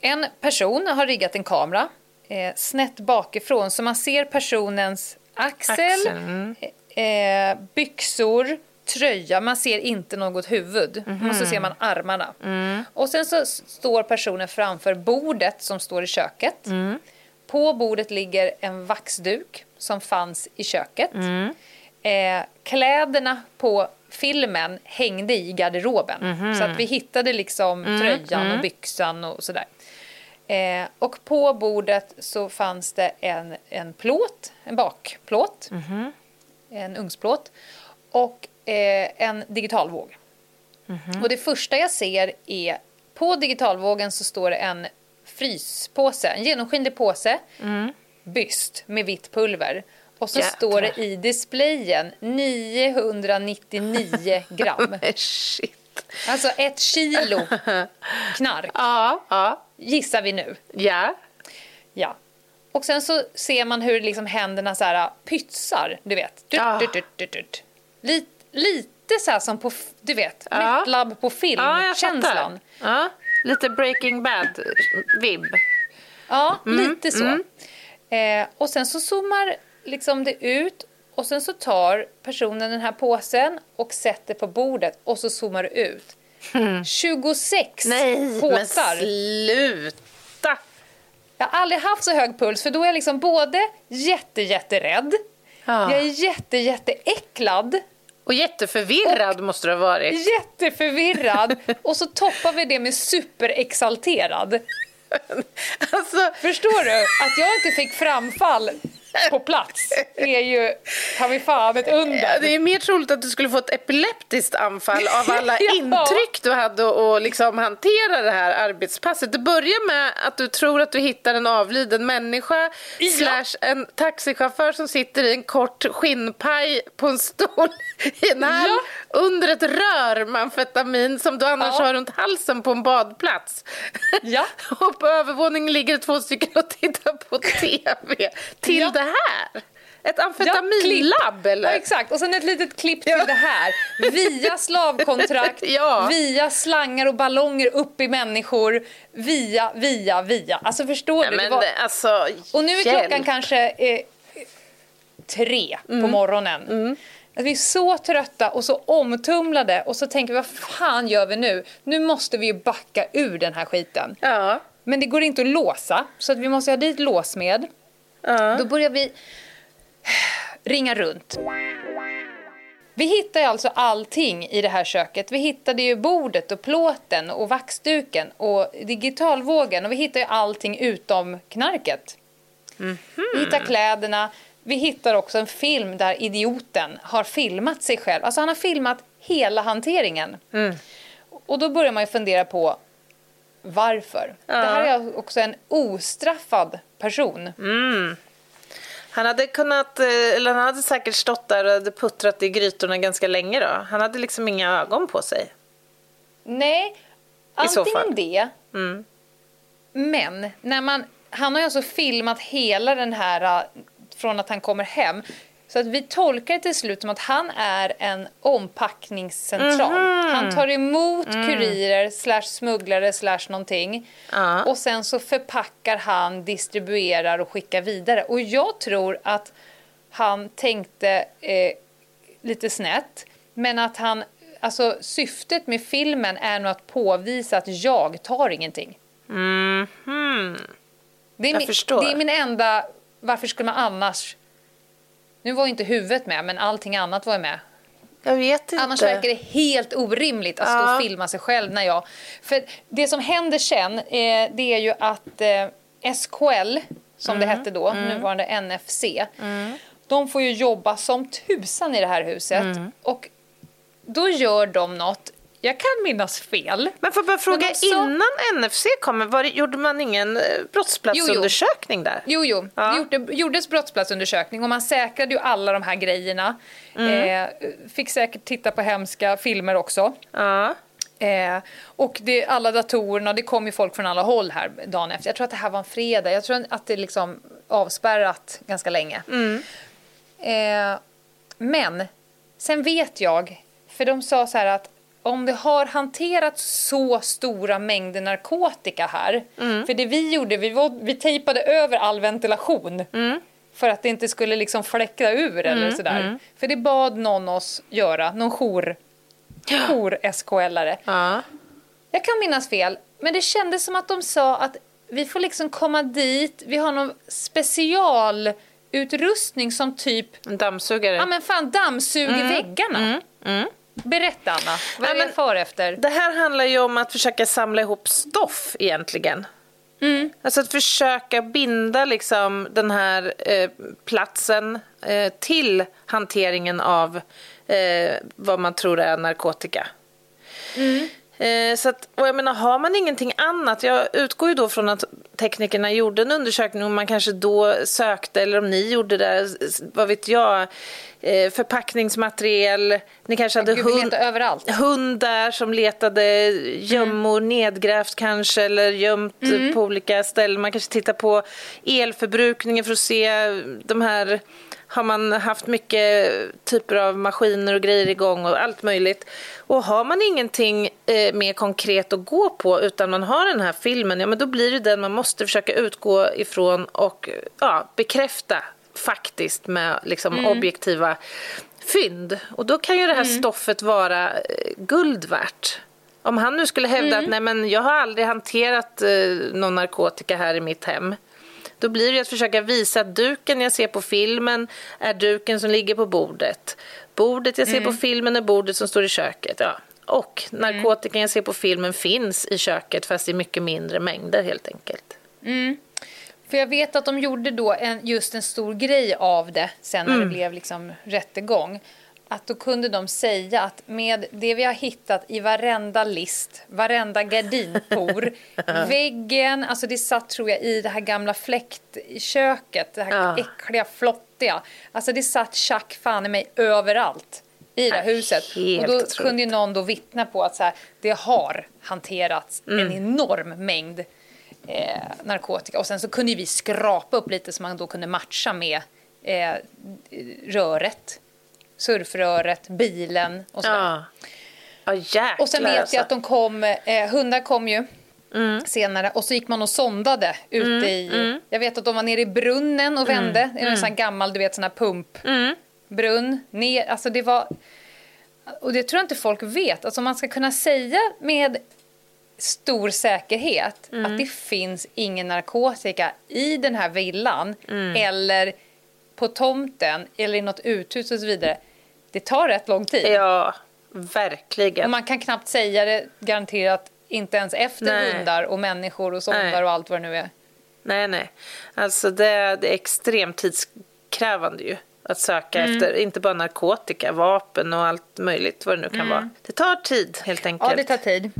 En person har riggat en kamera eh, snett bakifrån, så man ser personens axel, Axel, mm. eh, byxor, tröja. Man ser inte något huvud. Mhm. Och så ser man armarna. Mm. Och sen så står personen framför bordet som står i köket. Mm. På bordet ligger en vaxduk som fanns i köket. Mm. Eh, kläderna på filmen hängde i garderoben. Mhm. Så att vi hittade liksom Mm, tröjan och byxan och sådär. Eh, och på bordet så fanns det en, en plåt, en bakplåt, Mhm. en ugnsplåt och eh, en digitalvåg. Mhm. Och det första jag ser är på digitalvågen så står det en fryspåse, en genomskinlig påse, byst med vitt pulver. Och så Mm. Jäklar. står det i displayen 999 gram. Men shit. Alltså ett kilo knark, Ja, ja, gissar vi nu. ja. Ja. Och sen så ser man hur liksom händerna så här pytsar, du vet. Dut, Ah. dut, dut, dut, dut. Lite, lite så som på, du vet, Ja. Metlab på film, Ja, lite Breaking Bad-vibb. Ja, Mm, lite så. Eh, och sen så zoomar liksom det ut och sen så tar personen den här påsen och sätter på bordet och så zoomar det ut. 26 Nej, men påsar. sluta! Jag har aldrig haft så hög puls för då är jag liksom både jätte, jätterädd, Ja. jag är jätte, jätteäcklad, Och jätteförvirrad måste du ha varit. jätteförvirrad och så toppar vi det med superexalterad. Alltså, Förstår du? Att jag inte fick framfall på plats är ju ta mig fan ett under. Ja, det är mer troligt att du skulle få ett epileptiskt anfall av alla Ja. intryck du hade och liksom hantera det här arbetspasset. Det börjar med att du tror att du hittar en avliden människa slash en taxichaufför som sitter i en kort skinnpaj på en stol i en hall Ja. under ett rör med amfetamin som du annars Ja. har runt halsen på en badplats. Ja. och på övervåningen ligger två stycken och tittar på TV till Ja. det här. Ett Ja, amfetaminlabb eller? Ja, exakt. Och sen ett litet klipp till Ja. det här. Via slavkontrakt, Ja. via slangar och ballonger upp i människor, via, via, via. Alltså förstår Nej, du? Men var... alltså, Och nu är hjälp. klockan kanske eh, tre Mm. på morgonen. Att vi är så trötta och så omtumlade och så tänker vi vad fan gör vi nu? Nu måste vi ju backa ur den här skiten. Ja. Men det går inte att låsa så att vi måste ha dit låsmed. Ja. Då börjar vi ringa runt. Vi hittar ju alltså allting i det här köket. Vi hittade ju bordet och plåten och vaxduken och digitalvågen och vi hittar ju allting utom knarket. Vi hittar kläderna. Vi hittar också en film där idioten har filmat sig själv. Alltså han har filmat hela hanteringen. Och då börjar man ju fundera på varför. Det här är också en ostraffad person. Han hade kunnat, eh, eller han hade säkert stått där och hade puttrat i grytorna ganska länge då. Han hade liksom inga ögon på sig. Nej, antingen det. Men när man, han har ju alltså filmat hela den här äh, från att han kommer hem. Så att vi tolkar det till slut som att han är en ompackningscentral. Mhm. Han tar emot Mm. kurirer slash smugglare slash någonting. Ja. Och sen så förpackar han, distribuerar och skickar vidare. Och jag tror att han tänkte eh, lite snett. Men att han, alltså syftet med filmen är nog att påvisa att jag tar ingenting. Det är, min, det är min enda, varför skulle man annars... Nu var inte huvudet med, men allting annat var med. Jag vet inte. Annars verkar det helt orimligt att stå Ja. och filma sig själv när jag... För det som händer sen, eh, det är ju att eh, SKL, som Mm. det hette då, nuvarande NFC, de får ju jobba som tusan i det här huset. Mm. Och då gör de något, jag kan minnas fel. Men får jag bara fråga, sa- innan NFC kom, var det, gjorde man ingen eh, brottsplatsundersökning där? Jo, jo. Ja. Det gjorde, gjordes brottsplatsundersökning och man säkrade ju alla de här grejerna. Mm. Eh, fick säkert titta på hemska filmer också. Ja. Eh, och det, alla datorerna, det kom ju folk från alla håll här dagen efter. Jag tror att det här var en fredag. Jag tror att det liksom avspärrat ganska länge. Eh, men sen vet jag, för de sa så här att om det har hanterats så stora mängder narkotika här, för det vi gjorde, vi, var, vi tejpade över all ventilation för att det inte skulle liksom fläcka ur eller sådär. För det bad någon oss göra, någon jour, jour-SKL-are. ja. Jag kan minnas fel, men det kändes som att de sa att vi får liksom komma dit, vi har någon specialutrustning som typ, En dammsugare. ja men fan dammsuger väggarna. Berätta Anna, vad är det jag far efter? Det här handlar ju om att försöka samla ihop stoff egentligen. Alltså att försöka binda liksom den här eh, platsen eh, till hanteringen av eh, vad man tror är narkotika. Eh, så att, och jag menar, har man ingenting annat, jag utgår ju då från att teknikerna gjorde en undersökning och man kanske då sökte, eller om ni gjorde det, vad vet jag, eh, förpackningsmaterial, ni kanske hade hund, hundar som letade gömmor nedgrävt kanske eller gömt Mm. på olika ställen. Man kanske tittar på elförbrukningen för att se de här har man haft mycket typer av maskiner och grejer igång och allt möjligt. Och har man ingenting eh, mer konkret att gå på utan man har den här filmen, ja men då blir det den man måste försöka utgå ifrån och ja, bekräfta faktiskt med liksom objektiva fynd. Och då kan ju det här stoffet vara eh, guld värt. Om han nu skulle hävda att nej men jag har aldrig hanterat eh, någon narkotika här i mitt hem. Då blir det att försöka visa att duken jag ser på filmen är duken som ligger på bordet. Bordet jag ser på filmen är bordet som står i köket. Ja. Och narkotikan jag ser på filmen finns i köket fast i mycket mindre mängder helt enkelt. För jag vet att de gjorde då en, just en stor grej av det sen när det blev liksom rättegång. Att då kunde de säga att med det vi har hittat i varenda list, varenda gardinpor, väggen, alltså det satt tror jag i det här gamla fläktköket, det här Ja. äckliga, flottiga. Alltså det satt tjack fan i mig överallt i det här huset. helt Och då otroligt. kunde ju någon då vittna på att så här, det har hanterats Mm. en enorm mängd eh, narkotika. Och sen så kunde vi skrapa upp lite så man då kunde matcha med eh, röret, surfröret, bilen och så. Ja. Ja, jäklar Och sen vet alltså. jag att de kom, eh, hundar kom ju Mm. senare och så gick man och sondade ute i, jag vet att de var nere i brunnen och vände, Mm. det är en sån gammal, du vet sån här pump, brunn, ner, alltså det var, och det tror jag inte folk vet, alltså man ska kunna säga med stor säkerhet Mm. att det finns ingen narkotika i den här villan Mm. eller på tomten eller i något uthus och så vidare. Det tar rätt lång tid. Ja, Och verkligen. man kan knappt säga det garanterat inte ens efter Nej. hundar och människor och Nej. och allt vad det nu är. Nej, nej. Alltså det, det är extremt tidskrävande ju. Att söka Mm. efter, inte bara narkotika, vapen och allt möjligt vad det nu kan vara. Det tar tid helt enkelt. Mm. Ja, det tar tid.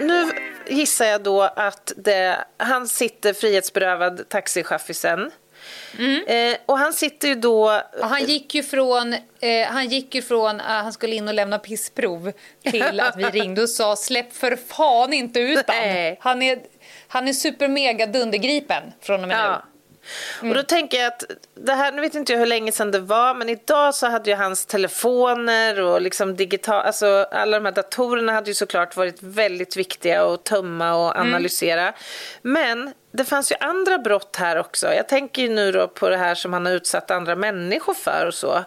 Nu gissar jag då att det, han sitter frihetsberövad, taxichaffisen. Eh, och han sitter ju då... Mm. Och han gick ju från, eh, han gigick ju från att han skulle in och lämna pissprov till att vi ringde och sa släpp för fan inte ut han. Nej. Han är, han är super mega dundergripen från och med Ja. nu. Och då tänker jag att det här, nu vet inte jag hur länge sedan det var, men idag så hade ju hans telefoner och liksom digital, alltså alla de här datorerna hade ju såklart varit väldigt viktiga att tömma och analysera. Men det fanns ju andra brott här också. Jag tänker ju nu då på det här som han har utsatt andra människor för och så.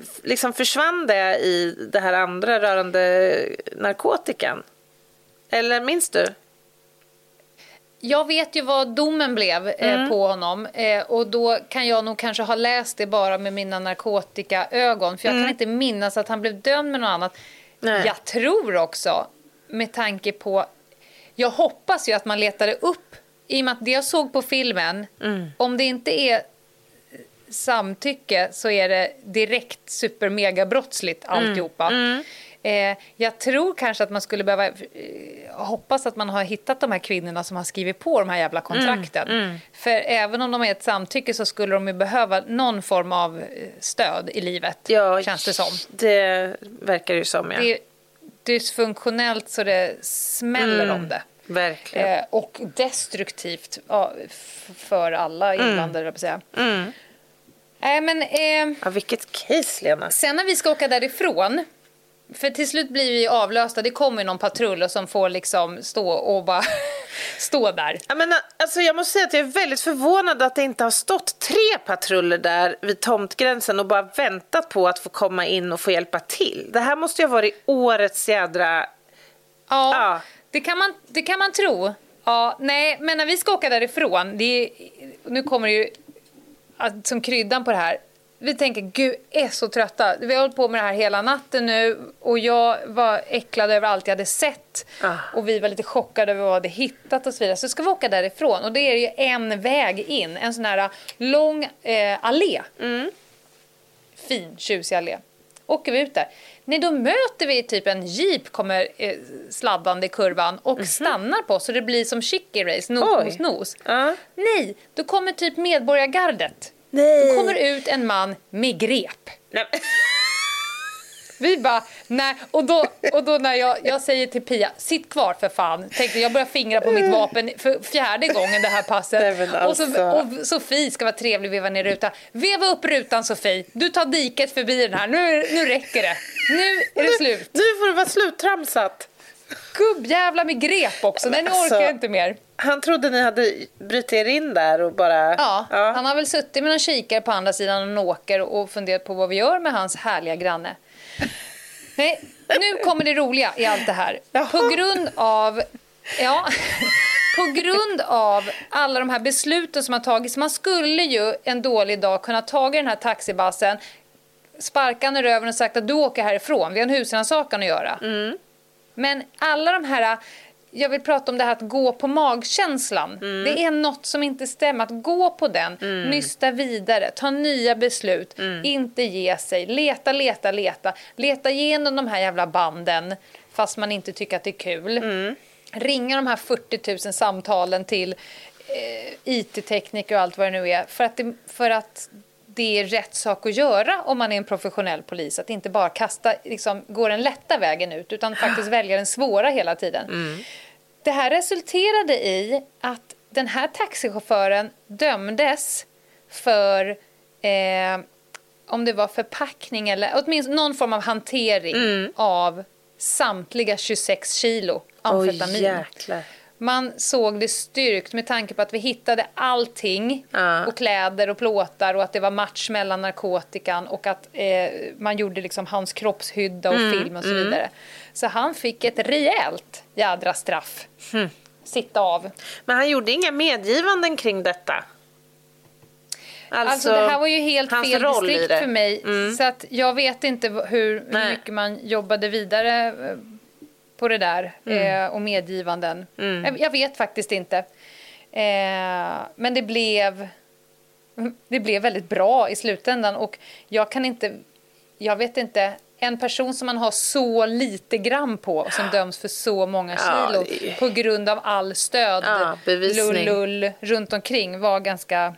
F- Liksom försvann det i det här andra rörande narkotikan? Eller minns du? Jag vet ju vad domen blev eh, Mm. på honom eh, och då kan jag nog kanske ha läst det bara med mina narkotikaögon för jag kan inte minnas att han blev dömd med något annat. Mm. Nej. Jag tror också, med tanke på... Jag hoppas ju att man letade upp, i och med att det jag såg på filmen, Mm. om det inte är samtycke så är det direkt super mega brottsligt alltihopa. Eh, jag tror kanske att man skulle behöva eh, hoppas att man har hittat de här kvinnorna som har skrivit på de här jävla kontrakten. För även om de är ett samtycke så skulle de ju behöva någon form av eh, stöd i livet, Ja, känns det som. Det verkar ju som, ja. Det är dysfunktionellt så det smäller om det. Verkligen. Eh, och destruktivt ja, för alla inblandade, mm. säga. Nej, men eh, Ja, vilket case, Lena. sen när vi ska åka därifrån, för till slut blir vi avlösta, det kommer någon patrull och som får liksom stå och bara stå där. Ja, men, alltså, jag måste säga att jag är väldigt förvånad att det inte har stått tre patruller där vid tomtgränsen och bara väntat på att få komma in och få hjälpa till. Det här måste ju ha varit årets jädra... Ja, Ja. Det, kan man, det kan man tro. Ja, nej, men när vi ska åka därifrån, det är, nu kommer det ju som kryddan på det här. Vi tänker, gud, är så trötta. Vi har hållit på med det här hela natten nu och jag var äcklad över allt jag hade sett. Ah. Och vi var lite chockade över vad vi hade hittat och så vidare. Så ska vi åka därifrån och det är ju en väg in, en sån här lång eh, allé. Fin, tjusig allé. Åker vi ut där. Nej, då möter vi typ en jeep kommer eh, sladdande i kurvan och stannar på så det blir som chicky race, nos Oj. mot nos. Ja. Nej, då kommer typ medborgargardet. Nej. Då kommer ut en man med grep. Nej. Vi bara, nej. Och då, och då när jag, jag säger till Pia, sitt kvar för fan. Tänkte jag börjar fingra på mitt vapen för fjärde gången det här passet. Nej, men och, så, alltså. och Sofie ska vara trevlig och veva ner rutan. Veva upp rutan Sofie, du tar diket förbi den här. Nu, nu räcker det. Nu är det slut. Nu får det vara sluttramsat. Gubbjävla med grep också, nu alltså. orkar jag inte mer. Han trodde ni hade brutit er in där och bara... Ja, han har väl suttit med någon kikare på andra sidan en åker och funderat på vad vi gör med hans härliga granne. Nej, nu kommer det roliga i allt det här. På grund av... Ja, på grund av alla de här besluten som har tagits. Man skulle ju en dålig dag kunna ta den här taxibassen sparkat han i röven och sagt att du åker härifrån, vi har en husrannsakan att göra. Mm. Men alla de här, jag vill prata om det här att gå på magkänslan. Mm. Det är något som inte stämmer. Att gå på den, nysta vidare, ta nya beslut, Mm. inte ge sig, leta, leta, leta. Leta igenom de här jävla banden fast man inte tycker att det är kul. Mm. Ringa de här 40 000 samtalen till eh, IT-tekniker och allt vad det nu är. För att, det, för att det är rätt sak att göra om man är en professionell polis. Att inte bara kasta, liksom, gå den lätta vägen ut utan faktiskt välja den svåra hela tiden. Det här resulterade i att den här taxichauffören dömdes för eh, om det var förpackning eller åtminstone någon form av hantering av samtliga 26 kilo amfetamin. jäklar. Man såg det styrkt med tanke på att vi hittade allting Ja. och kläder och plåtar och att det var match mellan narkotikan och att eh, man gjorde liksom hans kroppshydda och film och så vidare. Så han fick ett rejält jädra straff. Sitta av. Men han gjorde inga medgivanden kring detta. Alltså, det här var ju helt fel distrikt. Mm. för mig. Så att jag vet inte hur, hur mycket man jobbade vidare eh, på det där Mm. eh, och medgivanden. Jag, jag vet faktiskt inte. Eh, men det blev, det blev väldigt bra i slutändan och jag kan inte, jag vet inte, en person som man har så lite gram på och som döms för så många Ja, kilo det är ju- på grund av all stöd, Ja, bevisning. lull runt omkring var ganska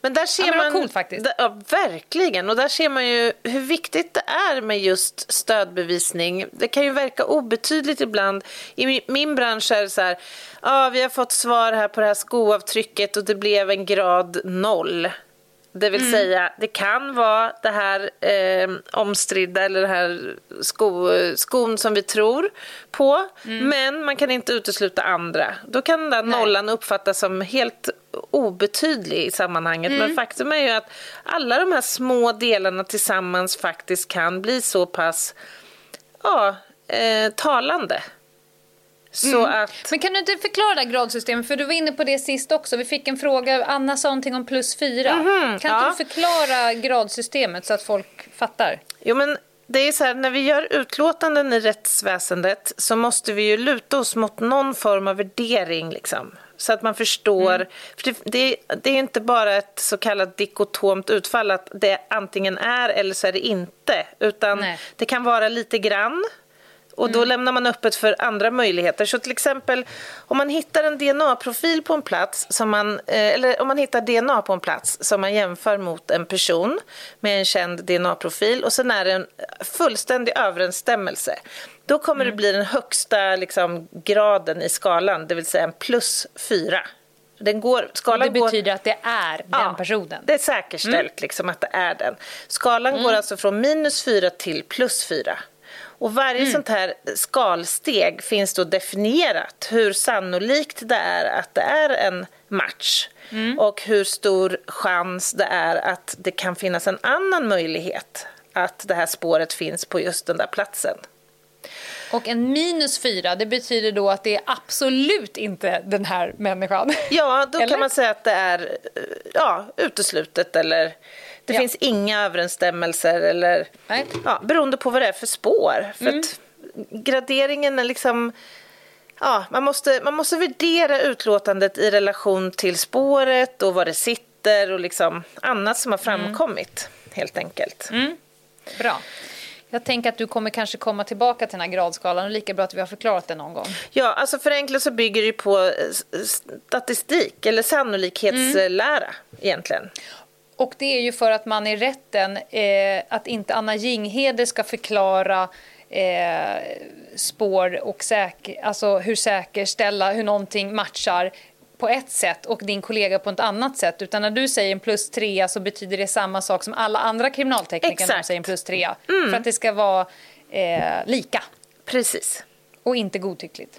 Men där ser Ja, men det var man... coolt faktiskt. Ja, verkligen. Och där ser man ju hur viktigt det är med just stödbevisning. Det kan ju verka obetydligt ibland. I min, bransch är det så här, ja vi har fått svar här på det här skoavtrycket och det blev en grad noll. Det vill säga, det kan vara det här eh, omstridda eller det här sko, skon som vi tror på. Men man kan inte utesluta andra. Då kan den där nollan uppfattas som helt obetydlig i sammanhanget. Men faktum är ju att alla de här små delarna tillsammans faktiskt kan bli så pass ja, eh, talande. Så att... Men kan du inte förklara det här gradsystemet? För du var inne på det sist också. Vi fick en fråga, Anna sa någonting om plus fyra. kan Mhm, ja. inte du förklara gradsystemet så att folk fattar? Jo, men det är så här, när vi gör utlåtanden i rättsväsendet så måste vi ju luta oss mot någon form av värdering. Liksom. Så att man förstår. Mm. För det, det, det är inte bara ett så kallat dikotomt utfall att det antingen är eller så är det inte. Utan Nej. det kan vara lite grann. Och Mm. då lämnar man öppet för andra möjligheter. Så till exempel om man hittar en DNA-profil på en plats, som man, eh, eller om man hittar DNA på en plats som man jämför mot en person med en känd DNA-profil och sen är det en fullständig överensstämmelse. Då kommer det bli den högsta liksom, graden i skalan, det vill säga en plus fyra. Den går, skalan Det går, betyder att det är den Ja, personen. Det är säkerställt liksom att det är den. Skalan går alltså från minus 4 till plus 4. Och varje sånt här skalsteg finns då definierat hur sannolikt det är att det är en match och hur stor chans det är att det kan finnas en annan möjlighet att det här spåret finns på just den där platsen. Och en minus fyra, det betyder då att det är absolut inte den här människan. Ja, då Eller? kan man säga att det är eh, ja, uteslutet eller det Ja. finns inga överensstämmelser eller Nej. ja, beroende på vad det är för spår. För att graderingen är liksom ja, man, måste, man måste värdera utlåtandet i relation till spåret och vad det sitter och liksom annat som har framkommit helt enkelt. Bra. Jag tänker att du kommer kanske komma tillbaka till den här gradskalan och lika bra att vi har förklarat det någon gång. Ja, alltså förenklat så bygger det på statistik eller sannolikhetslära egentligen. Och det är ju för att man i rätten, eh, att inte Anna Jinghede ska förklara eh, spår och säker, alltså hur säkerställa hur någonting matchar på ett sätt och din kollega på ett annat sätt. Utan när du säger en plus trea så betyder det samma sak som alla andra kriminaltekniker när de säger en plus trea. För att det ska vara eh, lika Precis. och inte godtyckligt.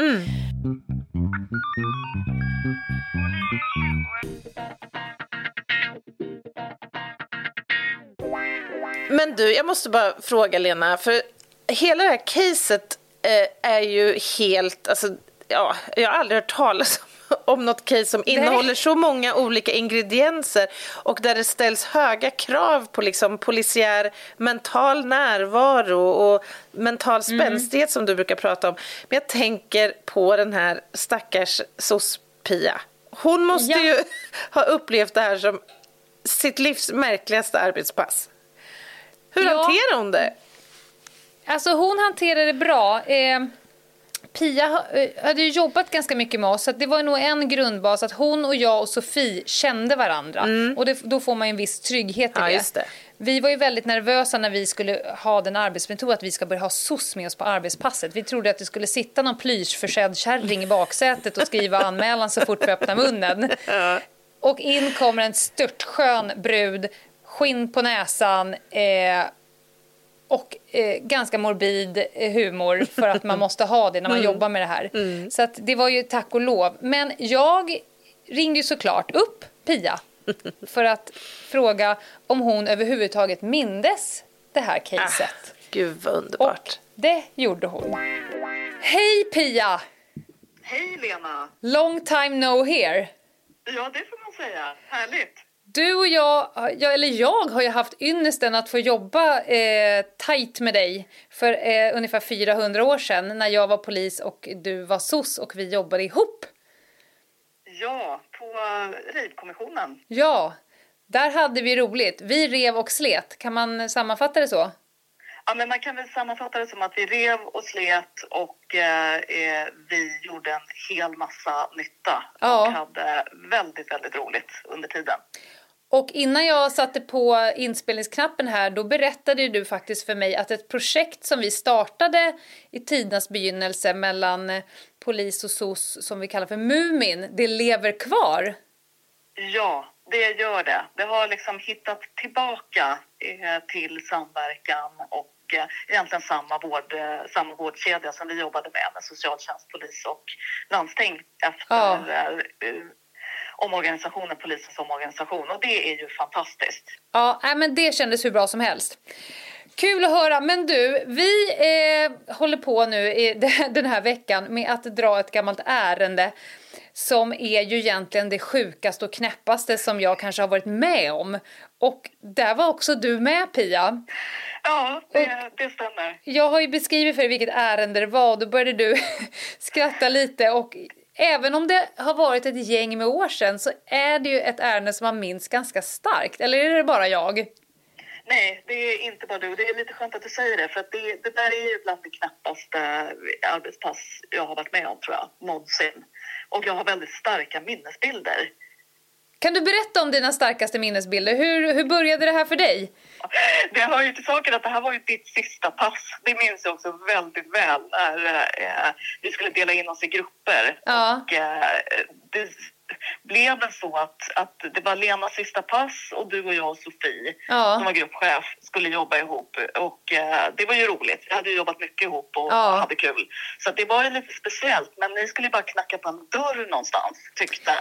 Men du, jag måste bara fråga Lena, för hela det här caset eh, är ju helt, alltså ja, jag har aldrig hört talas om, om något case som innehåller så många olika ingredienser och där det ställs höga krav på liksom polisiär mental närvaro och mental Mm. spänstighet som du brukar prata om. Men jag tänker på den här stackars SOS-Pia. Hon måste Ja. ju ha upplevt det här som sitt livs märkligaste arbetspass. Hur Ja. hanterar hon det? Alltså hon hanterade det bra. Eh, Pia eh, hade ju jobbat ganska mycket med oss så det var nog en grundbas att hon och jag och Sofie kände varandra. Och det, då får man en viss trygghet i Mm. Ja, det. det. Vi var ju väldigt nervösa när vi skulle ha den arbetsmetod att vi ska börja ha SOS med oss på arbetspasset. Vi trodde att det skulle sitta någon plyschförsedd kärring i baksätet och skriva anmälan så fort vi öppnar munnen. Och in kommer en störtskön brud, skinn på näsan eh, och eh, ganska morbid eh, humor för att man måste ha det när man jobbar med det här. Så att det var ju tack och lov. Men jag ringde ju såklart upp Pia för att fråga om hon överhuvudtaget mindes det här caset. Gud vad och underbart. det gjorde hon. Hej Pia! Hej Lena! Long time no here. Ja, det får man säga. Härligt. Du och jag, jag, eller jag har ju haft ynnesten att få jobba eh, tajt med dig för eh, ungefär 400 år sedan när jag var polis och du var SOS och vi jobbade ihop. Ja, på Reidkommissionen. Ja, där hade vi roligt. Vi rev och slet. Kan man sammanfatta det så? Ja, men man kan väl sammanfatta det som att vi rev och slet och eh, eh, vi gjorde en hel massa nytta Ja. och hade väldigt, väldigt roligt under tiden. Och innan jag satte på inspelningsknappen här då berättade du faktiskt för mig att ett projekt som vi startade i tidernas begynnelse mellan polis och SOS som vi kallar för Mumin, det lever kvar. Ja, det gör det. Det har liksom hittat tillbaka eh, till samverkan och eh, egentligen samma, vård, eh, samma vårdkedja som vi jobbade med med socialtjänst, polis och landsting efter Ja. Omorganisationen, polisens omorganisation. Och det är ju fantastiskt. Ja, men det kändes hur bra som helst. Kul att höra. Men du, vi eh, håller på nu i den här veckan med att dra ett gammalt ärende som är ju egentligen det sjukaste och knäppaste som jag kanske har varit med om. Och där var också du med Pia. Ja, det, det stämmer. Jag har ju beskrivit för dig vilket ärende det var och då började du skratta lite och även om det har varit ett gäng med år sedan så är det ju ett ärende som man minns ganska starkt. Eller är det bara jag? Nej, det är inte bara du. Det är lite skönt att du säger det, för att det, det där är ju bland det knappaste arbetspass jag har varit med om, tror jag, någonsin. Och jag har väldigt starka minnesbilder. Kan du berätta om dina starkaste minnesbilder? Hur, hur började det här för dig? Det hör ju till saken att det här var ju ditt sista pass. Det minns jag också väldigt väl när eh, vi skulle dela in oss i grupper. Ja. Och, eh, det blev väl så att, att det var Lenas sista pass och du och jag och Sofie Ja. som var gruppchef skulle jobba ihop. Och eh, det var ju roligt. Vi hade jobbat mycket ihop och Ja. hade kul. Så det var ju lite speciellt. Men ni skulle ju bara knacka på en dörr någonstans tyckte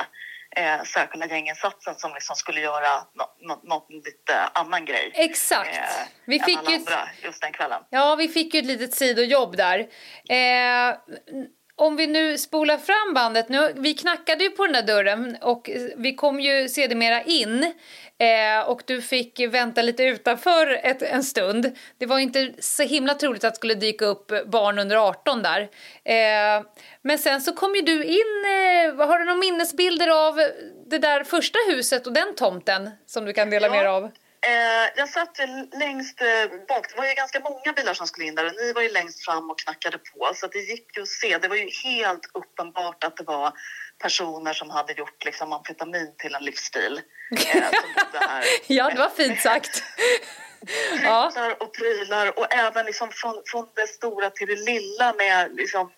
eh, särskilda gänginsatsen som liksom skulle göra nå- nå- något lite annan grej. Exakt. Eh, Vi fick ju- andra just den kvällen. Ja, vi fick ju ett litet sidojobb där. Eh, om vi nu spolar fram bandet, nu, vi knackade ju på den där dörren och vi kom ju sedermera in eh, och du fick vänta lite utanför ett, en stund. Det var inte så himla troligt att det skulle dyka upp barn under 18 där. Eh, men sen så kom ju du in, eh, har du några minnesbilder av det där första huset och den tomten som du kan dela Ja. med dig av? Eh, jag satt längst eh, bak. Det var ju ganska många bilar som skulle in där och ni var ju längst fram och knackade på. Så det gick ju att se. Det var ju helt uppenbart att det var personer som hade gjort liksom, amfetamin till en livsstil. Eh. Ja, det var fint sagt. Prylar och prylar och även liksom från, från det stora till det lilla med liksom,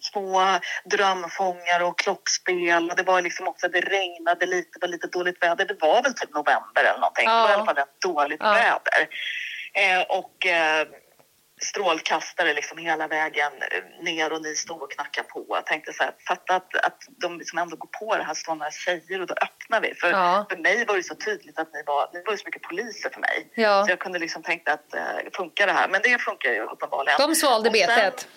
små drömfångar och klockspel. Och det var liksom också, det regnade lite, det var lite dåligt väder. Det var väl typ november eller någonting. Ja. Det var i alla fall rätt dåligt Ja. väder. Eh, och eh, strålkastare liksom hela vägen ner och ni stod och knackade på. Jag tänkte så här, fatta att, att de liksom ändå går på det här, står några tjejer och då öppnar vi. För, Ja. för mig var det så tydligt att ni var, ni var så mycket poliser för mig. Ja. Så jag kunde liksom tänka att eh, funkar det här? Men det funkar ju uppenbarligen. De svalde betet.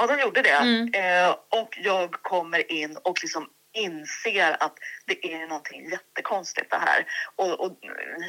Ja, de gjorde det. Mm. Eh, och jag kommer in och liksom inser att det är någonting jättekonstigt det här. Och, och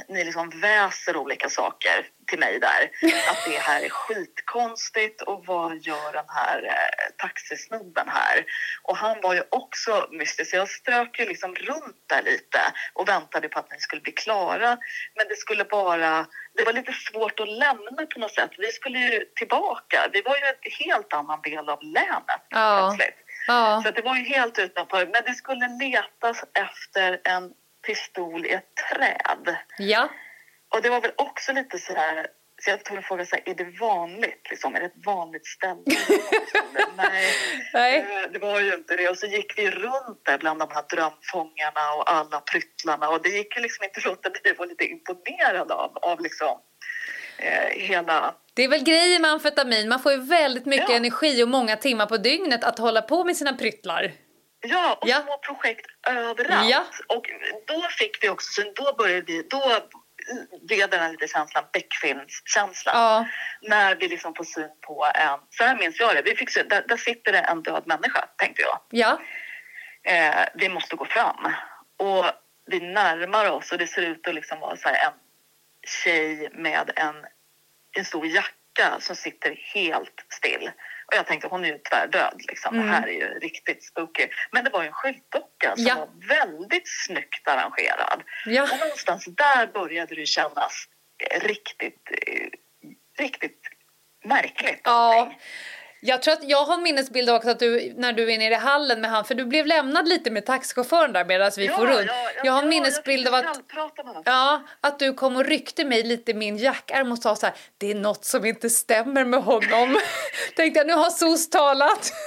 ni liksom väser olika saker till mig där. Att det här är skitkonstigt och vad gör den här eh, taxisnubben här? Och han var ju också mystisk. Jag strök ju liksom runt där lite och väntade på att ni skulle bli klara. Men det skulle bara... Det var lite svårt att lämna på något sätt. Vi skulle ju tillbaka. Vi var ju en helt annan del av länet Ja. plötsligt. Ja. Så det var ju helt utanför. Men det skulle letas efter en pistol i ett träd. Ja. Och det var väl också lite så här... Så jag tog en fråga så här, är det vanligt? Liksom? Är det ett vanligt ställe? Nej, Nej. det var ju inte det. Och så gick vi runt där bland de här drömfångarna och alla pryttlarna. Och det gick ju liksom inte att låta bli att vara lite imponerad av, av liksom, eh, hela... Det är väl grejen med amfetamin, man får ju väldigt mycket Ja. energi och många timmar på dygnet att hålla på med sina pryttlar. Ja, och Ja. små projekt överallt. Ja. Och då fick vi också, så då började vi, då blev den här lite känslan, Beckfilmskänslan. Ja. När vi liksom får syn på en, så här minns jag det, vi fick se, där, där sitter det en död människa, tänkte jag. Ja. Eh, vi måste gå fram. Och vi närmar oss och det ser ut att liksom vara så en tjej med en, en stor jacka som sitter helt still. Och jag tänkte hon är ju tvärdöd liksom. Det här är ju riktigt spooky. Men det var ju en skyltdocka som Ja. var väldigt snyggt arrangerad. Ja. Och någonstans där började det kännas riktigt, eh, riktigt märkligt. Ja. Jag tror att jag har en minnesbild också att du, när du är nere i hallen med han, för du blev lämnad lite med taxichauffören där medan vi får runt. jag har en minnesbild av att. Ja, att du kom och ryckte mig lite i min jackärm och sa så här, det är något som inte stämmer med honom. Tänkte jag, nu har SOS talat.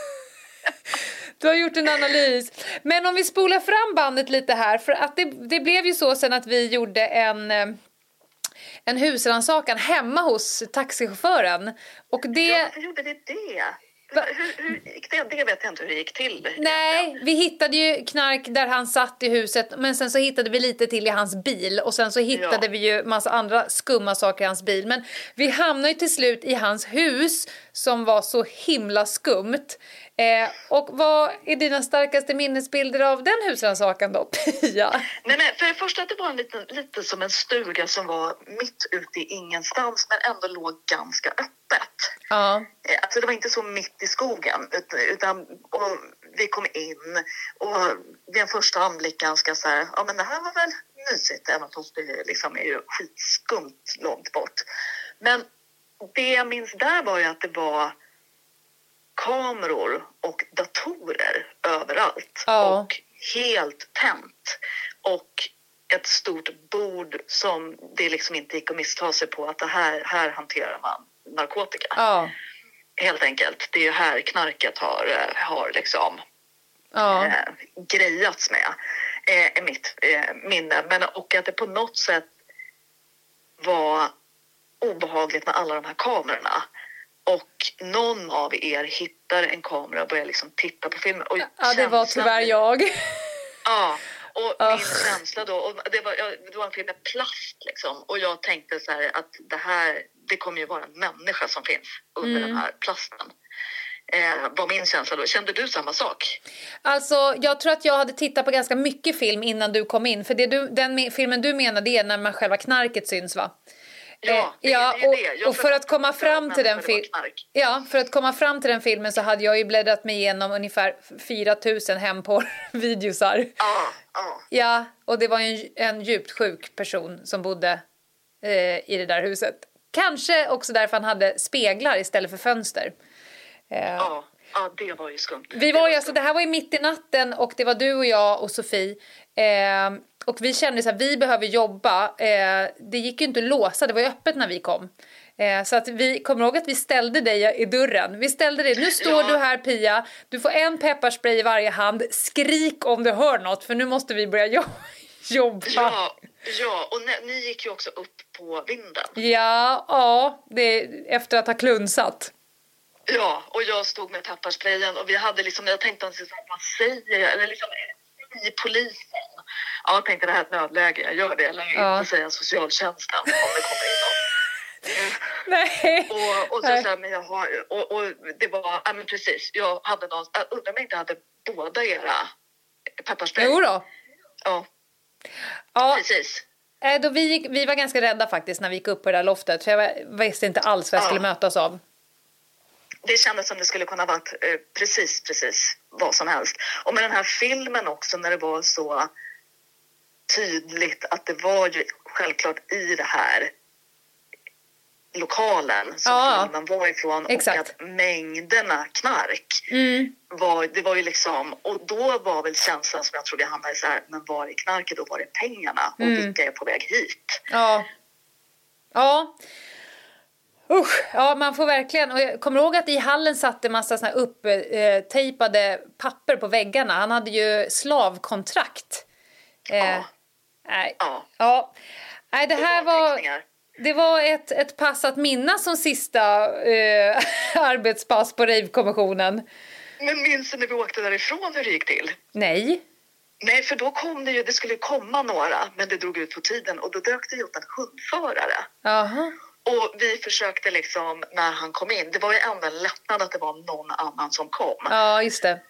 Du har gjort en analys. Men om vi spolar fram bandet lite här, för att det, det blev ju så sen att vi gjorde en eh, en husrannsakan hemma hos taxichauffören. Och det... Ja, varför gjorde det? Va- Hur, hur gick det? Det vet jag inte hur det gick till. Nej, vi hittade ju knark där han satt i huset men sen så hittade vi lite till i hans bil och sen så hittade Ja. vi ju massa andra skumma saker i hans bil. Men vi hamnade ju till slut i hans hus som var så himla skumt. Eh, och vad är dina starkaste minnesbilder av den husrannsakan då, Pia? Nej, men för det första att det var en liten, lite som en stuga som var mitt ute i ingenstans men ändå låg ganska öppet. Ja, Eh, Alltså det var inte så mitt i skogen ut- utan vi kom in och vid en första anblick ganska så här, ja men det här var väl mysigt även fast det liksom är ju skitskumt långt bort. Men det jag minns där var ju att det var kameror och datorer överallt Ja. och helt tänt och ett stort bord som det liksom inte gick att missta sig på att det här, här hanterar man narkotika ja, helt enkelt. Det är ju här knarket har, har liksom ja, eh, grejats med, eh, mitt eh, minne. Men, och att det på något sätt var obehagligt med alla de här kamerorna. Och någon av er hittar en kamera och börjar liksom titta på filmen. Och ja det var tyvärr jag. Ja, och Ugh. min känsla då, och det var, det var en film med plast liksom. Och jag tänkte så här att det här, det kommer ju vara en människa som finns under Mm. den här plasten. Eh, var min känsla då. Kände du samma sak? Alltså, jag tror att jag hade tittat på ganska mycket film innan du kom in. För det du, den me- filmen du menade är när man själva knarket syns va? Ja, Eh, det, ja, det är och, det. Jag och för att komma fram till den var filmen... Ja, för att komma fram till den filmen så hade jag ju bläddrat mig igenom ungefär 4000 hemporr-videosar. Ja, ja. Ja, och det var ju en, en djupt sjuk person som bodde eh, i det där huset. Kanske också därför han hade speglar istället för fönster. Eh, Ja, ja, det var ju skumt. vi var ju Det alltså, det här var ju mitt i natten och det var du och jag och Sofie. Eh, och vi kände så här, vi behöver jobba. Eh, det gick ju inte att låsa, det var ju öppet när vi kom. Eh, så att vi kommer ihåg att vi ställde dig i dörren. Vi ställde dig, nu står Ja. du här Pia, du får en pepparspray i varje hand. Skrik om du hör något för nu måste vi börja jo- jobba. Ja, ja, och ni, ni gick ju också upp på vinden. Ja, ja, det, efter att ha klunsat. Ja, och jag stod med pepparsprayen och vi hade liksom, jag tänkte att vad säger jag? Eller liksom, i polisen. Ja, jag tänkte det här är ett nödläge, jag gör det. Eller Ja. inte säga socialtjänsten om det kommer in någon. Nej. Och, och, så, här, men jag har, och, och det var, ja men precis, jag hade någon, jag undrar om jag inte hade båda era pepparspray. Jo då. Ja, Ja, precis. eh, då vi, gick, vi var ganska rädda faktiskt när vi gick upp på det där loftet för jag visste inte alls vad jag skulle Ja. mötas av. Det kändes som det skulle kunna varit eh, precis, precis vad som helst. Och med den här filmen också när det var så tydligt att det var ju självklart i det här lokalen som Ja, filmen var ifrån exakt. och att mängderna knark Mm. var, det var ju liksom, och då var väl känslan som jag tror vi hamnade i så här, men var är knarket och var är pengarna och Mm. vilka är på väg hit? Ja. Ja. Usch, ja man får verkligen, och jag kommer ihåg att i hallen satt det massa såna upptejpade papper på väggarna. Han hade ju slavkontrakt. Eh, Ja. Nej. Ja, Ja. Nej, det här var, det var ett, ett pass att minnas som sista eh, arbetspass på rave-kommissionen. Men minns du när vi åkte därifrån hur det gick till? Nej. Nej, för då kom det ju, det skulle komma några, men det drog ut på tiden och då dök det ju upp en hundförare. Jaha. Och vi försökte liksom, när han kom in, det var ju ändå en lättnad att det var någon annan som kom. Ja, just det.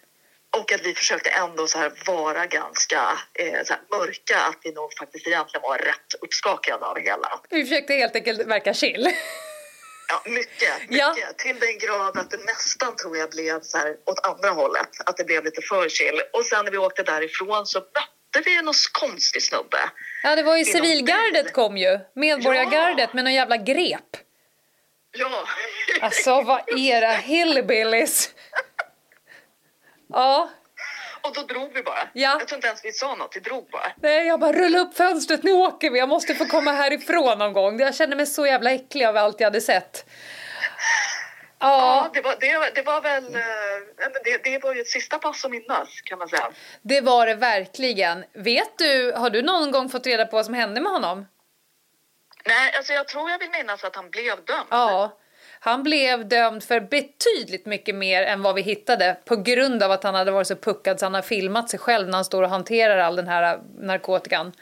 Och att vi försökte ändå så här vara ganska eh, så mörka, att vi nog faktiskt egentligen var rätt uppskakade av det hela. Vi försökte helt enkelt verka chill. Ja, mycket, Ja. mycket. Till den grad att det nästan tror jag blev så här åt andra hållet, att det blev lite för chill. Och sen när vi åkte därifrån så mötte vi någon konstig snubbe. Ja, det var ju civilgardet kom ju. Medborgargardet med någon jävla grep. Ja, Alltså vad era hillbillies. Ja, och då drog vi bara. Ja. Jag tror inte ens vi sa något, vi drog bara. nej jag bara rulla upp fönstret, nu åker vi. Jag måste få komma härifrån någon gång. Jag kände mig så jävla äcklig av allt jag hade sett. Ja, Ja, det var, det, det var väl... eh, det, det var ju ett sista pass att minnas, kan man säga. det var det verkligen. Vet du, har du någon gång fått reda på vad som hände med honom? Nej, alltså jag tror jag vill minnas att han blev dömd. Ja, han blev dömd för betydligt mycket mer än vad vi hittade på grund av att han hade varit så puckad så han har filmat sig själv när han står och hanterar all den här narkotikan.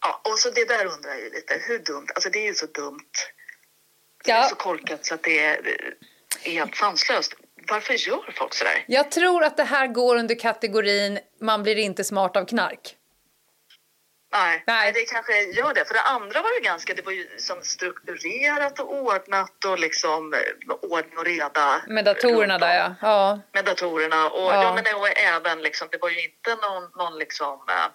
Ja, och så det där undrar jag ju lite, hur dumt? Alltså det är ju så dumt. Det är Ja, så korkat så att det är, är helt sanslöst. Varför gör folk sådär? jag tror att det här går under kategorin man blir inte smart av knark. Nej, Nej. Det kanske gör det. För det andra var ju ganska, det var ju som strukturerat och ordnat och liksom eh, ordning och reda. Med datorerna där ja. ja. Med datorerna och, Ja. ja. men, och även liksom, det var ju inte någon, någon liksom eh,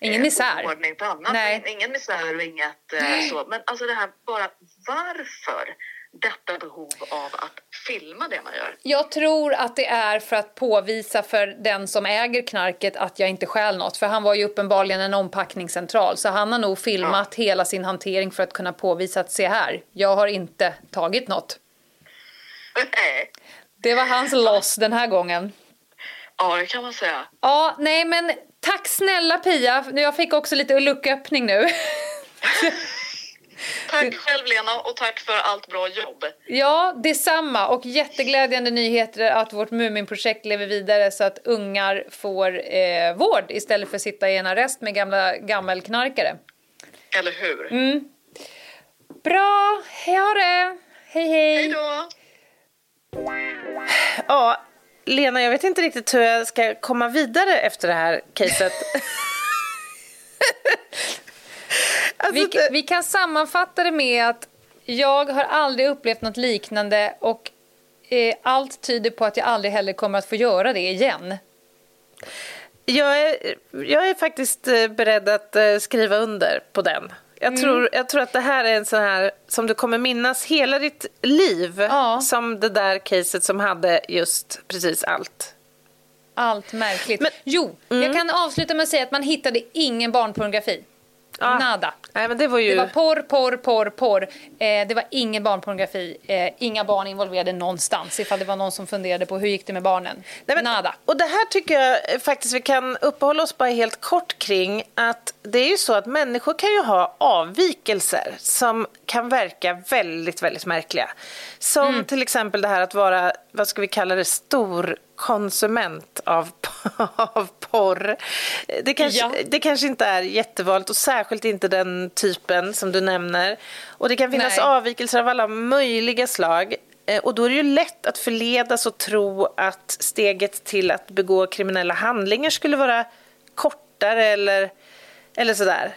Ingen eh, misär. ordning på annat. Nej. Ingen misär och inget eh, så. Men alltså det här bara varför detta behov av att filma det man gör? Jag tror att det är för att påvisa för den som äger knarket att jag inte stjäl något. För han var ju uppenbarligen en ompackningscentral. Så han har nog filmat hela sin hantering för att kunna påvisa att se här, jag har inte tagit något. Nej. Det var hans loss den här gången. Ja, det kan man säga. Ja, nej men tack snälla Pia. Jag fick också lite lucköppning nu. Tack själv Lena och tack för allt bra jobb. Ja, detsamma. Och jätteglädjande nyheter att vårt Muminprojekt lever vidare så att ungar får eh, vård istället för att sitta i en arrest med gamla gammelknarkare. Eller hur? Mm. Bra, hej ha det! Hej hej! Hej då! Ja, Lena, jag vet inte riktigt hur jag ska komma vidare efter det här caset. alltså, Vi, det- vi kan sammanfatta det med att jag har aldrig upplevt något liknande och eh, allt tyder på att jag aldrig heller kommer att få göra det igen. jag, är, jag är faktiskt eh, beredd att eh, skriva under på den. Jag, tror, jag tror att det här är en sån här som du kommer minnas hela ditt liv. Ja. Som det där caset som hade just precis allt. Allt märkligt. Men- jo, jag kan avsluta med att säga att man hittade ingen barnpornografi. Ah. Nada. Nej, men det var ju... Det var porr, porr, porr, porr. Eh, det var ingen barnpornografi. Eh, inga barn involverade någonstans. Ifall det var någon som funderade på hur gick det med barnen. Nej, men- Nada. Och det här tycker jag faktiskt vi kan uppehålla oss bara helt kort kring. Att det är ju så att människor kan ju ha avvikelser som kan verka väldigt, väldigt märkliga. Som Mm. till exempel det här att vara, vad ska vi kalla det, stor konsument av, av porr. Det kanske, Ja. det kanske inte är jättevanligt och särskilt inte den typen som du nämner. Och det kan finnas Nej. avvikelser av alla möjliga slag. Eh, Och då är det ju lätt att förledas och tro att steget till att begå kriminella handlingar skulle vara kortare eller, eller sådär.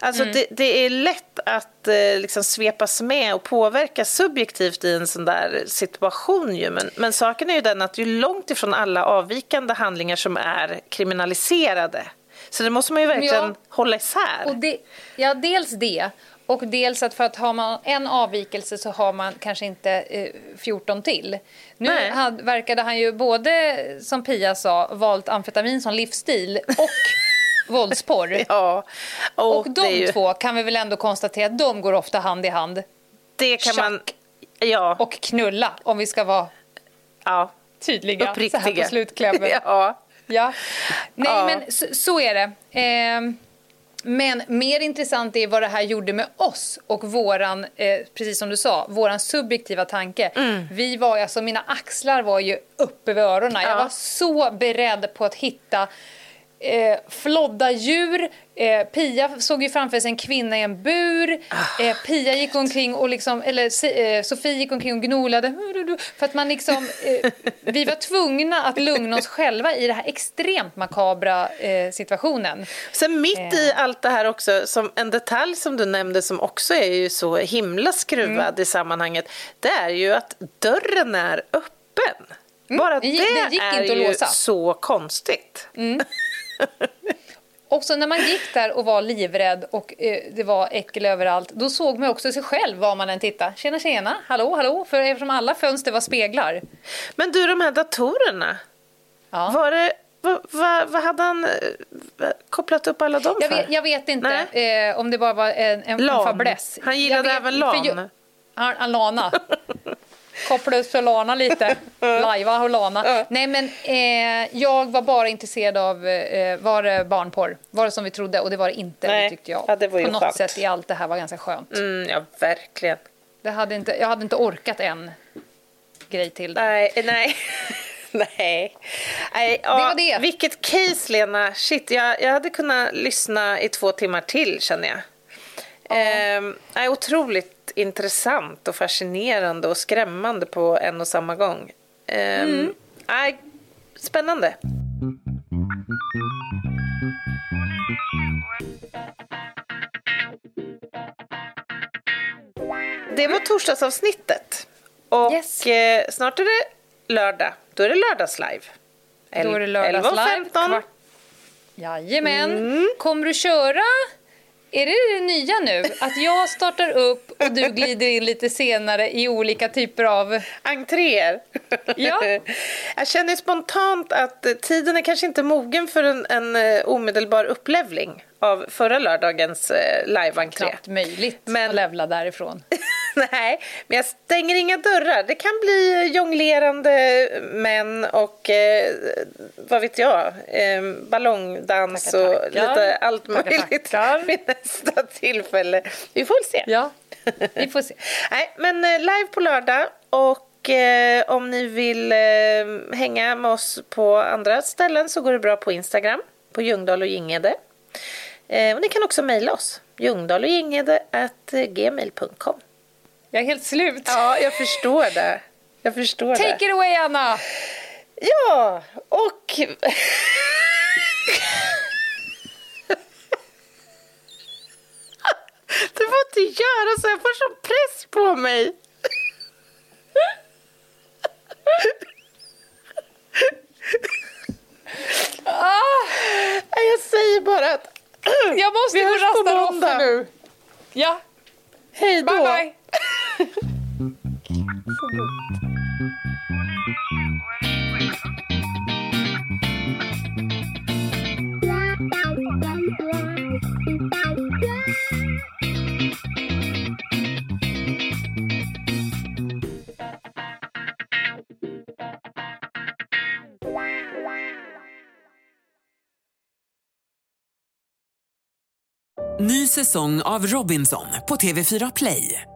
Alltså Mm. det, det är lätt att eh, liksom svepas med och påverkas subjektivt i en sån där situation ju. Men, men saken är ju den att det är långt ifrån alla avvikande handlingar som är kriminaliserade. Så det måste man ju verkligen Ja. hålla isär. Och det, ja, dels det. Och dels att för att har man en avvikelse så har man kanske inte eh, 14 till. Nu had, verkade han ju både, som Pia sa, valt amfetamin som livsstil och våldsporr. Ja, och, Och de ju, två kan vi väl ändå konstatera att de går ofta hand i hand. det kan man... Tjack. Ja, Och knulla, om vi ska vara ja, tydliga uppriktiga. så här på slutklämmen. ja. Ja. Nej, Ja. men så, så är det. Ehm, men mer intressant är vad det här gjorde med oss och våran, eh, precis som du sa, våran subjektiva tanke. Mm. Vi var, alltså mina axlar var ju uppe vid öronen. Jag Ja. var så beredd på att hitta eh, flodda djur. Eh, Pia såg ju framför sig en kvinna i en bur. Ah. Eh, Pia gick omkring och liksom, eller eh, Sofie gick omkring och gnolade. För att man liksom, eh, vi var tvungna att lugna oss själva i den här extremt makabra eh, situationen. Sen mitt i allt det här också, som en detalj som du nämnde som också är ju så himla skruvad Mm. i sammanhanget, det är ju att dörren är öppen. Bara det det, är ju så konstigt. Och så när man gick där och var livrädd och eh, det var äckel överallt, då såg man också sig själv var man än tittade. Tjena, tjena, hallå, hallå, för eftersom alla fönster var speglar. Men du, de här datorerna, Ja. var det, vad, vad, hade han eh, kopplat upp alla dem Jag för? vet, jag vet inte eh, om det bara var en, en, en fäbless. Han gillade Jag vet- även LAN. Han, han lana. Koppla upp och lana lite. Lajva och lana. Ja. Nej men eh, jag var bara intresserad av, eh, var det barnporr? Var det som vi trodde? Och det var det inte, Nej. det tyckte jag. Ja, det var ju På något skönt. sätt i allt det här var ganska skönt. Mm, ja, verkligen. Det hade inte, jag hade inte orkat en grej till. Nej, nej. nej. nej ja, var det. Vilket case, Lena. Shit, jag, jag hade kunnat lyssna i två timmar till, känner jag. Ehm, nej, otroligt intressant och fascinerande och skrämmande på en och samma gång. Ehm, Mm. nej, spännande. Det var torsdagsavsnittet. Och Yes. eh, snart är det lördag. Då är det lördagslive. Då är det lördagslive. 11.15. Kvart- Jajamän. Mm. Kommer du köra? Är det det nya nu? Att jag startar upp och du glider in lite senare i olika typer av... Entréer. Ja. Jag känner spontant att tiden är kanske inte mogen för en, en eh, omedelbar upplevling av förra lördagens eh, live-entré. Knappt möjligt Men- att levla därifrån. Nej, men jag stänger inga dörrar. Det kan bli jonglerande män och eh, vad vet jag, eh, ballongdans Tackar, och tackar. lite allt möjligt tackar. vid nästa tillfälle. Vi får se. Ja, vi får se. Nej, men eh, live på lördag och eh, om ni vill eh, hänga med oss på andra ställen så går det bra på Instagram på Ljungdahl och Gingede. Eh, och ni kan också mejla oss ljungdahl och Gingede gmail.com. Jag är helt slut. Ja, jag förstår det. Jag förstår Take det. it away, Anna! Ja, och... Du får inte göra så, jag får sån press på mig. Nej, Jag säger bara att... Jag måste Vi hörs på måndag. Nu. Ja, Hej då. bye bye. Ny säsong av Robinson på TV4 Play.